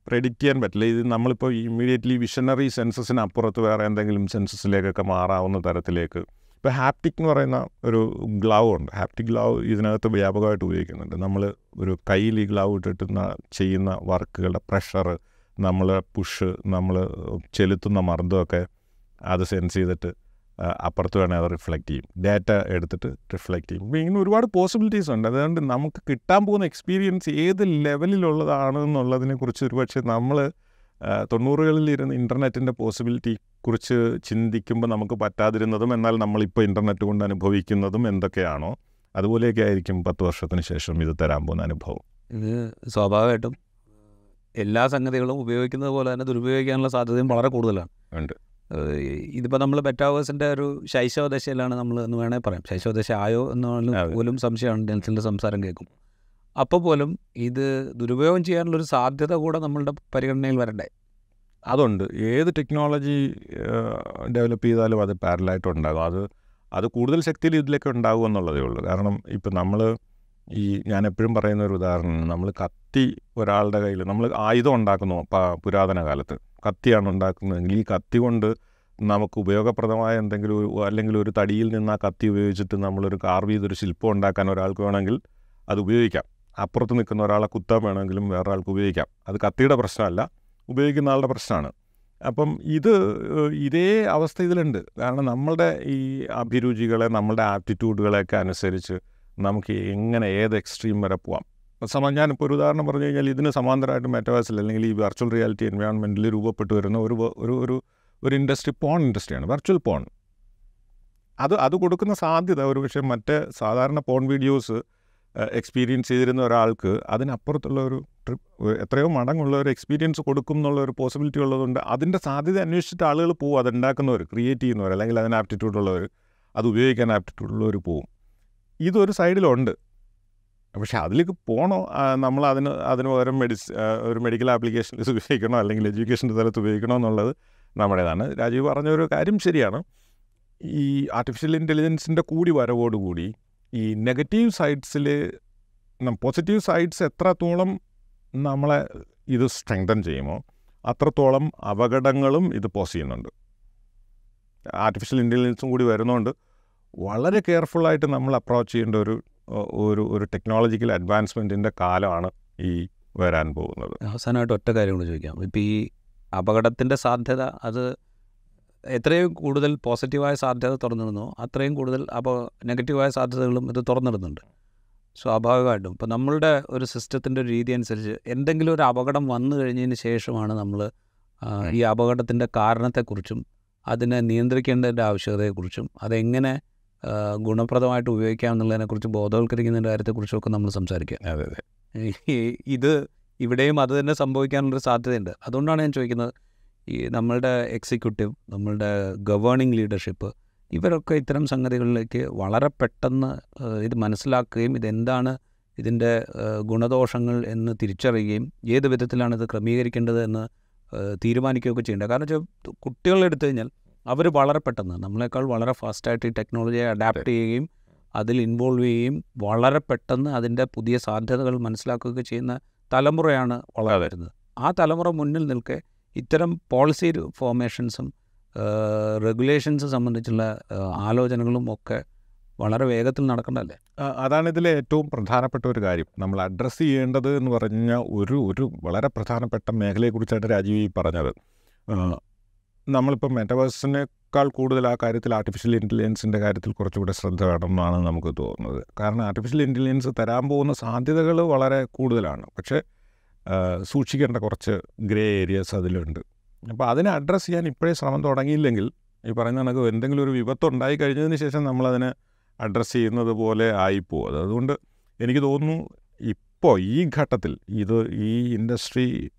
Speaker 2: പ്രെഡിക്റ്റ് ചെയ്യാൻ പറ്റില്ല. ഇത് നമ്മളിപ്പോൾ ഇമ്മീഡിയറ്റ്ലി വിഷനറി സെൻസസിന് അപ്പുറത്ത് വേറെ എന്തെങ്കിലും സെൻസസിലേക്കൊക്കെ മാറാവുന്ന തരത്തിലേക്ക് ഇപ്പോൾ ഹാപ്റ്റിക് എന്ന് പറയുന്ന ഒരു ഗ്ലൗ ഉണ്ട്. ഹാപ്റ്റിക് ഗ്ലൗ ഇതിനകത്ത് വ്യാപകമായിട്ട് ഉപയോഗിക്കുന്നുണ്ട്. നമ്മൾ ഒരു കയ്യിൽ ഈ ഗ്ലൗ ഇട്ടിട്ട് ചെയ്യുന്ന വർക്കുകളുടെ പ്രഷർ നമ്മൾ പുഷ് നമ്മൾ ചെലുത്തുന്ന മർദ്ദമൊക്കെ അത് സെൻസ് ചെയ്തിട്ട് അപ്പുറത്ത് വേണേൽ അത് റിഫ്ലക്റ്റ് ചെയ്യും. ഡാറ്റ എടുത്തിട്ട് റിഫ്ലക്റ്റ് ചെയ്യും. ഇങ്ങനെ ഒരുപാട് പോസിബിലിറ്റീസ് ഉണ്ട്. അതുകൊണ്ട് നമുക്ക് കിട്ടാൻ പോകുന്ന എക്സ്പീരിയൻസ് ഏത് ലെവലിലുള്ളതാണ് എന്നുള്ളതിനെക്കുറിച്ച് ഒരുപക്ഷെ നമ്മൾ തൊണ്ണൂറുകളിൽ ഇരുന്ന് ഇന്റർനെറ്റിന്റെ പോസിബിലിറ്റി കുറിച്ച് ചിന്തിക്കുമ്പോൾ നമുക്ക് പറ്റാതിരുന്നതും എന്നാൽ നമ്മളിപ്പോൾ ഇന്റർനെറ്റ് കൊണ്ട് അനുഭവിക്കുന്നതും എന്തൊക്കെയാണോ അതുപോലെയൊക്കെ ആയിരിക്കും പത്ത് വർഷത്തിന് ശേഷം ഇത് തരാൻ പോകുന്ന അനുഭവം.
Speaker 1: ഇത് സ്വാഭാവികമായിട്ടും എല്ലാ സംഗതികളും ഉപയോഗിക്കുന്നത് പോലെ തന്നെ ദുരുപയോഗിക്കാനുള്ള സാധ്യതയും വളരെ കൂടുതലാണ്.
Speaker 2: ഉണ്ട്.
Speaker 1: ഇതിപ്പോൾ നമ്മൾ ബെറ്റാവേഴ്സിന്റെ ഒരു ശൈശവദശയിലാണ് നമ്മൾ എന്ന് വേണേൽ പറയാം. ശൈശവദശ ആയോ എന്ന് പോലും സംശയമാണ് ഡെൻസിന്റെ സംസാരം കേൾക്കും. അപ്പോൾ പോലും ഇത് ദുരുപയോഗം ചെയ്യാനുള്ളൊരു സാധ്യത കൂടെ നമ്മളുടെ പരിഗണനയിൽ വരണ്ടേ?
Speaker 2: അതുണ്ട്. ഏത് ടെക്നോളജി ഡെവലപ്പ് ചെയ്താലും അത് പാരലായിട്ട് ഉണ്ടാകും. അത് അത് കൂടുതൽ ശക്തിയിൽ ഇതിലേക്ക് ഉണ്ടാകും എന്നുള്ളതേ ഉള്ളൂ. കാരണം ഇപ്പം നമ്മൾ ഈ ഞാൻ എപ്പോഴും പറയുന്ന ഒരു ഉദാഹരണം നമ്മൾ കത്തി ഒരാളുടെ കയ്യിൽ നമ്മൾ ആയുധം ഉണ്ടാക്കുന്നു പുരാതന കാലത്ത്. കത്തിയാണ് ഉണ്ടാക്കുന്നതെങ്കിൽ ഈ കത്തി കൊണ്ട് നമുക്ക് ഉപയോഗപ്രദമായ എന്തെങ്കിലും അല്ലെങ്കിൽ ഒരു തടിയിൽ നിന്ന് ആ കത്തി ഉപയോഗിച്ചിട്ട് നമ്മളൊരു കാർവ് ചെയ്തൊരു ശില്പം ഉണ്ടാക്കാൻ ഒരാൾക്ക് വേണമെങ്കിൽ അത് ഉപയോഗിക്കാം. അപ്പുറത്ത് നിൽക്കുന്ന ഒരാളെ കുത്താൻ വേണമെങ്കിലും വേറെ ആൾക്ക് ഉപയോഗിക്കാം. അത് കത്തിയുടെ പ്രശ്നമല്ല. ഉപയോഗിക്കുന്ന ആളുടെ പ്രശ്നമാണ്. അപ്പം ഇത് ഇതേ അവസ്ഥ ഇതിലുണ്ട്. കാരണം നമ്മളുടെ ഈ അഭിരുചികളെ നമ്മളുടെ ആപ്റ്റിറ്റ്യൂഡുകളെയൊക്കെ അനുസരിച്ച് നമുക്ക് എങ്ങനെ ഏത് എക്സ്ട്രീം വരെ പോവാം. സമ ഞാനിപ്പോൾ ഒരു ഉദാഹരണം പറഞ്ഞു കഴിഞ്ഞാൽ ഇതിന് സമാന്തരമായിട്ട് മെറ്റവേഴ്സിൽ അല്ലെങ്കിൽ ഈ വെർച്വൽ റിയാലിറ്റി എൻവയോൺമെന്റിൽ രൂപപ്പെട്ടു വരുന്ന ഒരു ഒരു ഒരു ഒരു ഇൻഡസ്ട്രി പോൺ ഇൻഡസ്ട്രിയാണ് വെർച്വൽ പോൺ അത് അത് കൊടുക്കുന്ന സാധ്യത ഒരു പക്ഷേ മറ്റേ സാധാരണ പോൺ വീഡിയോസ് എക്സ്പീരിയൻസ് ചെയ്തിരുന്ന ഒരാൾക്ക് അതിനപ്പുറത്തുള്ള ഒരു ട്രിപ്പ് എത്രയോ മടങ്ങുള്ള ഒരു എക്സ്പീരിയൻസ് കൊടുക്കും എന്നുള്ള ഒരു പോസിബിലിറ്റി ഉള്ളതുകൊണ്ട് അതിന്റെ സാധ്യത അന്വേഷിച്ചിട്ട് ആളുകൾ പോകും അതുണ്ടാക്കുന്നവർ ക്രിയേറ്റ് ചെയ്യുന്നവർ അല്ലെങ്കിൽ അതിന് ആപ്റ്റിറ്റ്യൂഡ് ഉള്ളവർ അത് ഉപയോഗിക്കാൻ ആപ്റ്റിറ്റ്യൂഡ് ഉള്ളവർ പോവും. ഇതൊരു സൈഡിലുണ്ട് പക്ഷേ അതിലേക്ക് പോകണോ നമ്മൾ അതിന് അതിന് പകരം മെഡിസ് ഒരു മെഡിക്കൽ ആപ്ലിക്കേഷനിൽ ഉപയോഗിക്കണോ? അല്ലെങ്കിൽ എഡ്യൂക്കേഷന്റെ തലത്ത് ഉപയോഗിക്കണോ എന്നുള്ളത് നമ്മുടേതാണ്. രാജീവ് പറഞ്ഞ ഒരു കാര്യം ശരിയാണ്. ഈ ആർട്ടിഫിഷ്യൽ ഇന്റലിജൻസിന്റെ കൂടി വരവോടുകൂടി ഈ നെഗറ്റീവ് സൈഡ്സിൽ പോസിറ്റീവ് സൈഡ്സ് എത്രത്തോളം നമ്മളെ ഇത് സ്ട്രെങ്തൻ ചെയ്യുമോ അത്രത്തോളം അപകടങ്ങളും ഇത് പോസ് ചെയ്യുന്നുണ്ട്. ആർട്ടിഫിഷ്യൽ ഇന്റലിജൻസും കൂടി വരുന്നതുകൊണ്ട് വളരെ കെയർഫുള്ളായിട്ട് നമ്മൾ അപ്രോച്ച് ചെയ്യേണ്ട ഒരു ഒരു ഒരു ടെക്നോളജിക്കൽ അഡ്വാൻസ്മെന്റിന്റെ കാലമാണ് ഈ വരാൻ പോകുന്നത്.
Speaker 1: അവസാനമായിട്ട് ഒറ്റ കാര്യം കൂടി ചോദിക്കാം. ഇപ്പോൾ ഈ അപകടത്തിന്റെ സാധ്യത അത് എത്രയും കൂടുതൽ പോസിറ്റീവായ സാധ്യത തുറന്നിടുന്നോ. അത്രയും കൂടുതൽ അപ്പോൾ നെഗറ്റീവായ സാധ്യതകളും ഇത് തുറന്നിടുന്നുണ്ട്. സ്വാഭാവികമായിട്ടും ഇപ്പോൾ നമ്മളുടെ ഒരു സിസ്റ്റത്തിന്റെ ഒരു രീതി അനുസരിച്ച് എന്തെങ്കിലും ഒരു അപകടം വന്നു കഴിഞ്ഞതിന് ശേഷമാണ് നമ്മൾ ഈ അപകടത്തിന്റെ കാരണത്തെക്കുറിച്ചും അതിനെ നിയന്ത്രിക്കേണ്ടതിന്റെ ആവശ്യകതയെക്കുറിച്ചും അതെങ്ങനെ ഗുണപ്രദമായിട്ട് ഉപയോഗിക്കാം എന്നുള്ളതിനെക്കുറിച്ച് ബോധവൽക്കരിക്കുന്നതിന്റെ കാര്യത്തെക്കുറിച്ചൊക്കെ നമ്മൾ സംസാരിക്കുക.
Speaker 2: അതെ അതെ.
Speaker 1: ഇത് ഇവിടെയും അത് തന്നെ സംഭവിക്കാനുള്ളൊരു സാധ്യതയുണ്ട്. അതുകൊണ്ടാണ് ഞാൻ ചോദിക്കുന്നത് ഈ നമ്മളുടെ എക്സിക്യൂട്ടീവ് നമ്മളുടെ ഗവേണിംഗ് ലീഡർഷിപ്പ് ഇവരൊക്കെ ഇത്തരം സംഗതികളിലേക്ക് വളരെ പെട്ടെന്ന് ഇത് മനസ്സിലാക്കുകയും ഇതെന്താണ് ഇതിന്റെ ഗുണദോഷങ്ങൾ എന്ന് തിരിച്ചറിയുകയും ഏത് വിധത്തിലാണ് ഇത് ക്രമീകരിക്കേണ്ടത് എന്ന് തീരുമാനിക്കുകയൊക്കെ ചെയ്യേണ്ടത്. കാരണം വെച്ചാൽ കുട്ടികളെ എടുത്തു കഴിഞ്ഞാൽ അവർ വളരെ പെട്ടെന്ന് നമ്മളെക്കാൾ വളരെ ഫാസ്റ്റായിട്ട് ഈ ടെക്നോളജിയെ അഡാപ്റ്റ് ചെയ്യുകയും അതിൽ ഇൻവോൾവ് ചെയ്യുകയും വളരെ പെട്ടെന്ന് അതിന്റെ പുതിയ സാധ്യതകൾ മനസ്സിലാക്കുകയൊക്കെ ചെയ്യുന്ന തലമുറയാണ് വളർന്നു വരുന്നത്. ആ തലമുറ മുന്നിൽ നിൽക്കെ ഇത്തരം പോളിസി ഫോർമേഷൻസും റെഗുലേഷൻസ് സംബന്ധിച്ചുള്ള ആലോചനകളും ഒക്കെ വളരെ വേഗത്തിൽ
Speaker 2: നടക്കണ്ടല്ലേ അതാണ് ഇതിലെ ഏറ്റവും പ്രധാനപ്പെട്ട ഒരു കാര്യം. നമ്മൾ അഡ്രസ്സ് ചെയ്യേണ്ടത് എന്ന് പറഞ്ഞ ഒരു ഒരു വളരെ പ്രധാനപ്പെട്ട മേഖലയെക്കുറിച്ചാണ് രാജീവ് ഈ പറഞ്ഞത്. നമ്മളിപ്പോൾ മെറ്റവേഴ്സിനേക്കാൾ കൂടുതൽ ആ കാര്യത്തിൽ ആർട്ടിഫിഷ്യൽ ഇന്റലിജൻസിന്റെ കാര്യത്തിൽ കുറച്ചുകൂടെ ശ്രദ്ധ വേണമെന്നാണ് നമുക്ക് തോന്നുന്നത്. കാരണം ആർട്ടിഫിഷ്യൽ ഇന്റലിജൻസ് തരാൻ പോകുന്ന സാധ്യതകൾ വളരെ കൂടുതലാണ്. പക്ഷേ സൂക്ഷിക്കേണ്ട കുറച്ച് ഗ്രേ ഏരിയാസ് അതിലുണ്ട്. അപ്പോൾ അതിനെ അഡ്രസ്സ് ചെയ്യാൻ ഇപ്പോഴേ ശ്രമം തുടങ്ങിയില്ലെങ്കിൽ ഈ പറയുന്ന കണക്ക് എന്തെങ്കിലും ഒരു വിപത്ത് ഉണ്ടായി കഴിഞ്ഞതിന് ശേഷം നമ്മളതിനെ അഡ്രസ്സ് ചെയ്യുന്നത് പോലെ ആയിപ്പോവും. അത് അതുകൊണ്ട് എനിക്ക് തോന്നുന്നു ഇപ്പോൾ ഈ ഘട്ടത്തിൽ ഇത് ഈ ഇൻഡസ്ട്രി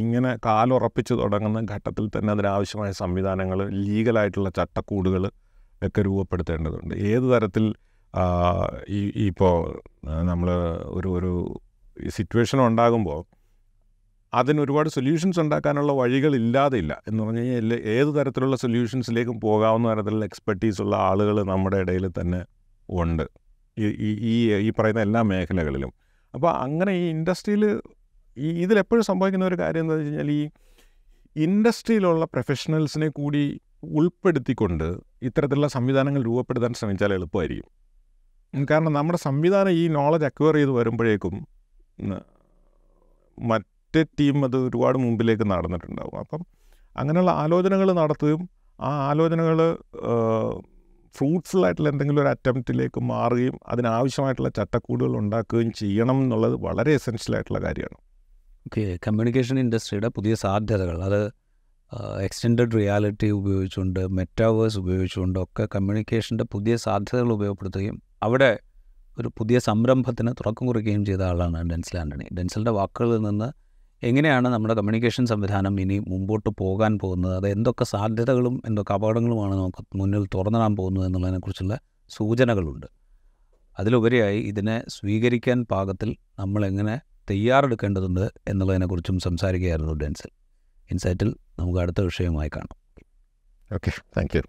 Speaker 2: ഇങ്ങനെ കാലുറപ്പിച്ച് തുടങ്ങുന്ന ഘട്ടത്തിൽ തന്നെ അതിനാവശ്യമായ സംവിധാനങ്ങൾ ലീഗലായിട്ടുള്ള ചട്ടക്കൂടുകൾ ഒക്കെ രൂപപ്പെടുത്തേണ്ടതുണ്ട്. ഏത് തരത്തിൽ ഈ ഇപ്പോൾ നമ്മൾ ഒരു ഒരു സിറ്റുവേഷൻ ഉണ്ടാകുമ്പോൾ അതിന് ഒരുപാട് സൊല്യൂഷൻസ് ഉണ്ടാക്കാനുള്ള വഴികളില്ലാതെ ഇല്ല എന്ന് പറഞ്ഞു കഴിഞ്ഞാൽ ഏത് തരത്തിലുള്ള സൊല്യൂഷൻസിലേക്കും പോകാവുന്ന തരത്തിലുള്ള എക്സ്പെർട്ടീസ് ഉള്ള ആളുകൾ നമ്മുടെ ഇടയിൽ തന്നെ ഉണ്ട്. ഈ ഈ- പറയുന്ന എല്ലാ മേഖലകളിലും. അപ്പോൾ അങ്ങനെ ഈ ഇൻഡസ്ട്രിയിൽ ഈ ഇതിലെപ്പോഴും സംഭവിക്കുന്ന ഒരു കാര്യം എന്താ വെച്ച് കഴിഞ്ഞാൽ ഈ ഇൻഡസ്ട്രിയിലുള്ള പ്രൊഫഷണൽസിനെ കൂടി ഉൾപ്പെടുത്തിക്കൊണ്ട് ഇത്തരത്തിലുള്ള സംവിധാനങ്ങൾ രൂപപ്പെടുത്താൻ ശ്രമിച്ചാൽ എളുപ്പമായിരിക്കും. കാരണം നമ്മുടെ സംവിധാനം ഈ നോളജ് അക്വയർ ചെയ്ത് വരുമ്പോഴേക്കും ഉം, മറ്റേ ടീം അത് ഒരുപാട് മുമ്പിലേക്ക് നടന്നിട്ടുണ്ടാകും അപ്പം അങ്ങനെയുള്ള ആലോചനകൾ നടത്തുകയും ആ ആലോചനകൾ ഫ്രൂട്ട്ഫുൾ ആയിട്ടുള്ള എന്തെങ്കിലും ഒരു അറ്റംപ്റ്റിലേക്ക് മാറുകയും അതിനാവശ്യമായിട്ടുള്ള ചട്ടക്കൂടുകൾ ഉണ്ടാക്കുകയും ചെയ്യണം എന്നുള്ളത് വളരെ എസെൻഷ്യൽ ആയിട്ടുള്ള കാര്യമാണ്.
Speaker 1: ഓക്കെ. കമ്മ്യൂണിക്കേഷൻ ഇൻഡസ്ട്രിയുടെ പുതിയ സാധ്യതകൾ. അത് എക്സ്റ്റെൻഡഡ് റിയാലിറ്റി ഉപയോഗിച്ചുകൊണ്ട് മെറ്റാവേഴ്സ് ഉപയോഗിച്ചുകൊണ്ട് ഒക്കെ കമ്മ്യൂണിക്കേഷന്റെ പുതിയ സാധ്യതകൾ ഉപയോഗപ്പെടുത്തുകയും അവിടെ ഒരു പുതിയ സംരംഭത്തിന് തുറക്കം കുറിക്കുകയും ചെയ്ത ആളാണ് ഡെൻസിൽ ആന്റണി. ഡെൻസിലിന്റെ വാക്കുകളിൽ നിന്ന് എങ്ങനെയാണ് നമ്മുടെ കമ്മ്യൂണിക്കേഷൻ സംവിധാനം ഇനി മുമ്പോട്ട് പോകാൻ പോകുന്നത്? അത് എന്തൊക്കെ സാധ്യതകളും എന്തൊക്കെ അപകടങ്ങളുമാണ് നമുക്ക് മുന്നിൽ തുറന്നിടാൻ പോകുന്നത് എന്നുള്ളതിനെക്കുറിച്ചുള്ള സൂചനകളുണ്ട്. അതിലുപരിയായി ഇതിനെ സ്വീകരിക്കാൻ പാകത്തിൽ നമ്മൾ എങ്ങനെ തയ്യാറെടുക്കേണ്ടതുണ്ട് എന്നുള്ളതിനെക്കുറിച്ചും സംസാരിക്കുകയായിരുന്നു ഡെൻസിൽ. ഇൻസൈറ്റിൽ നമുക്ക് അടുത്ത വിഷയമായി കാണാം.
Speaker 2: Okay thank you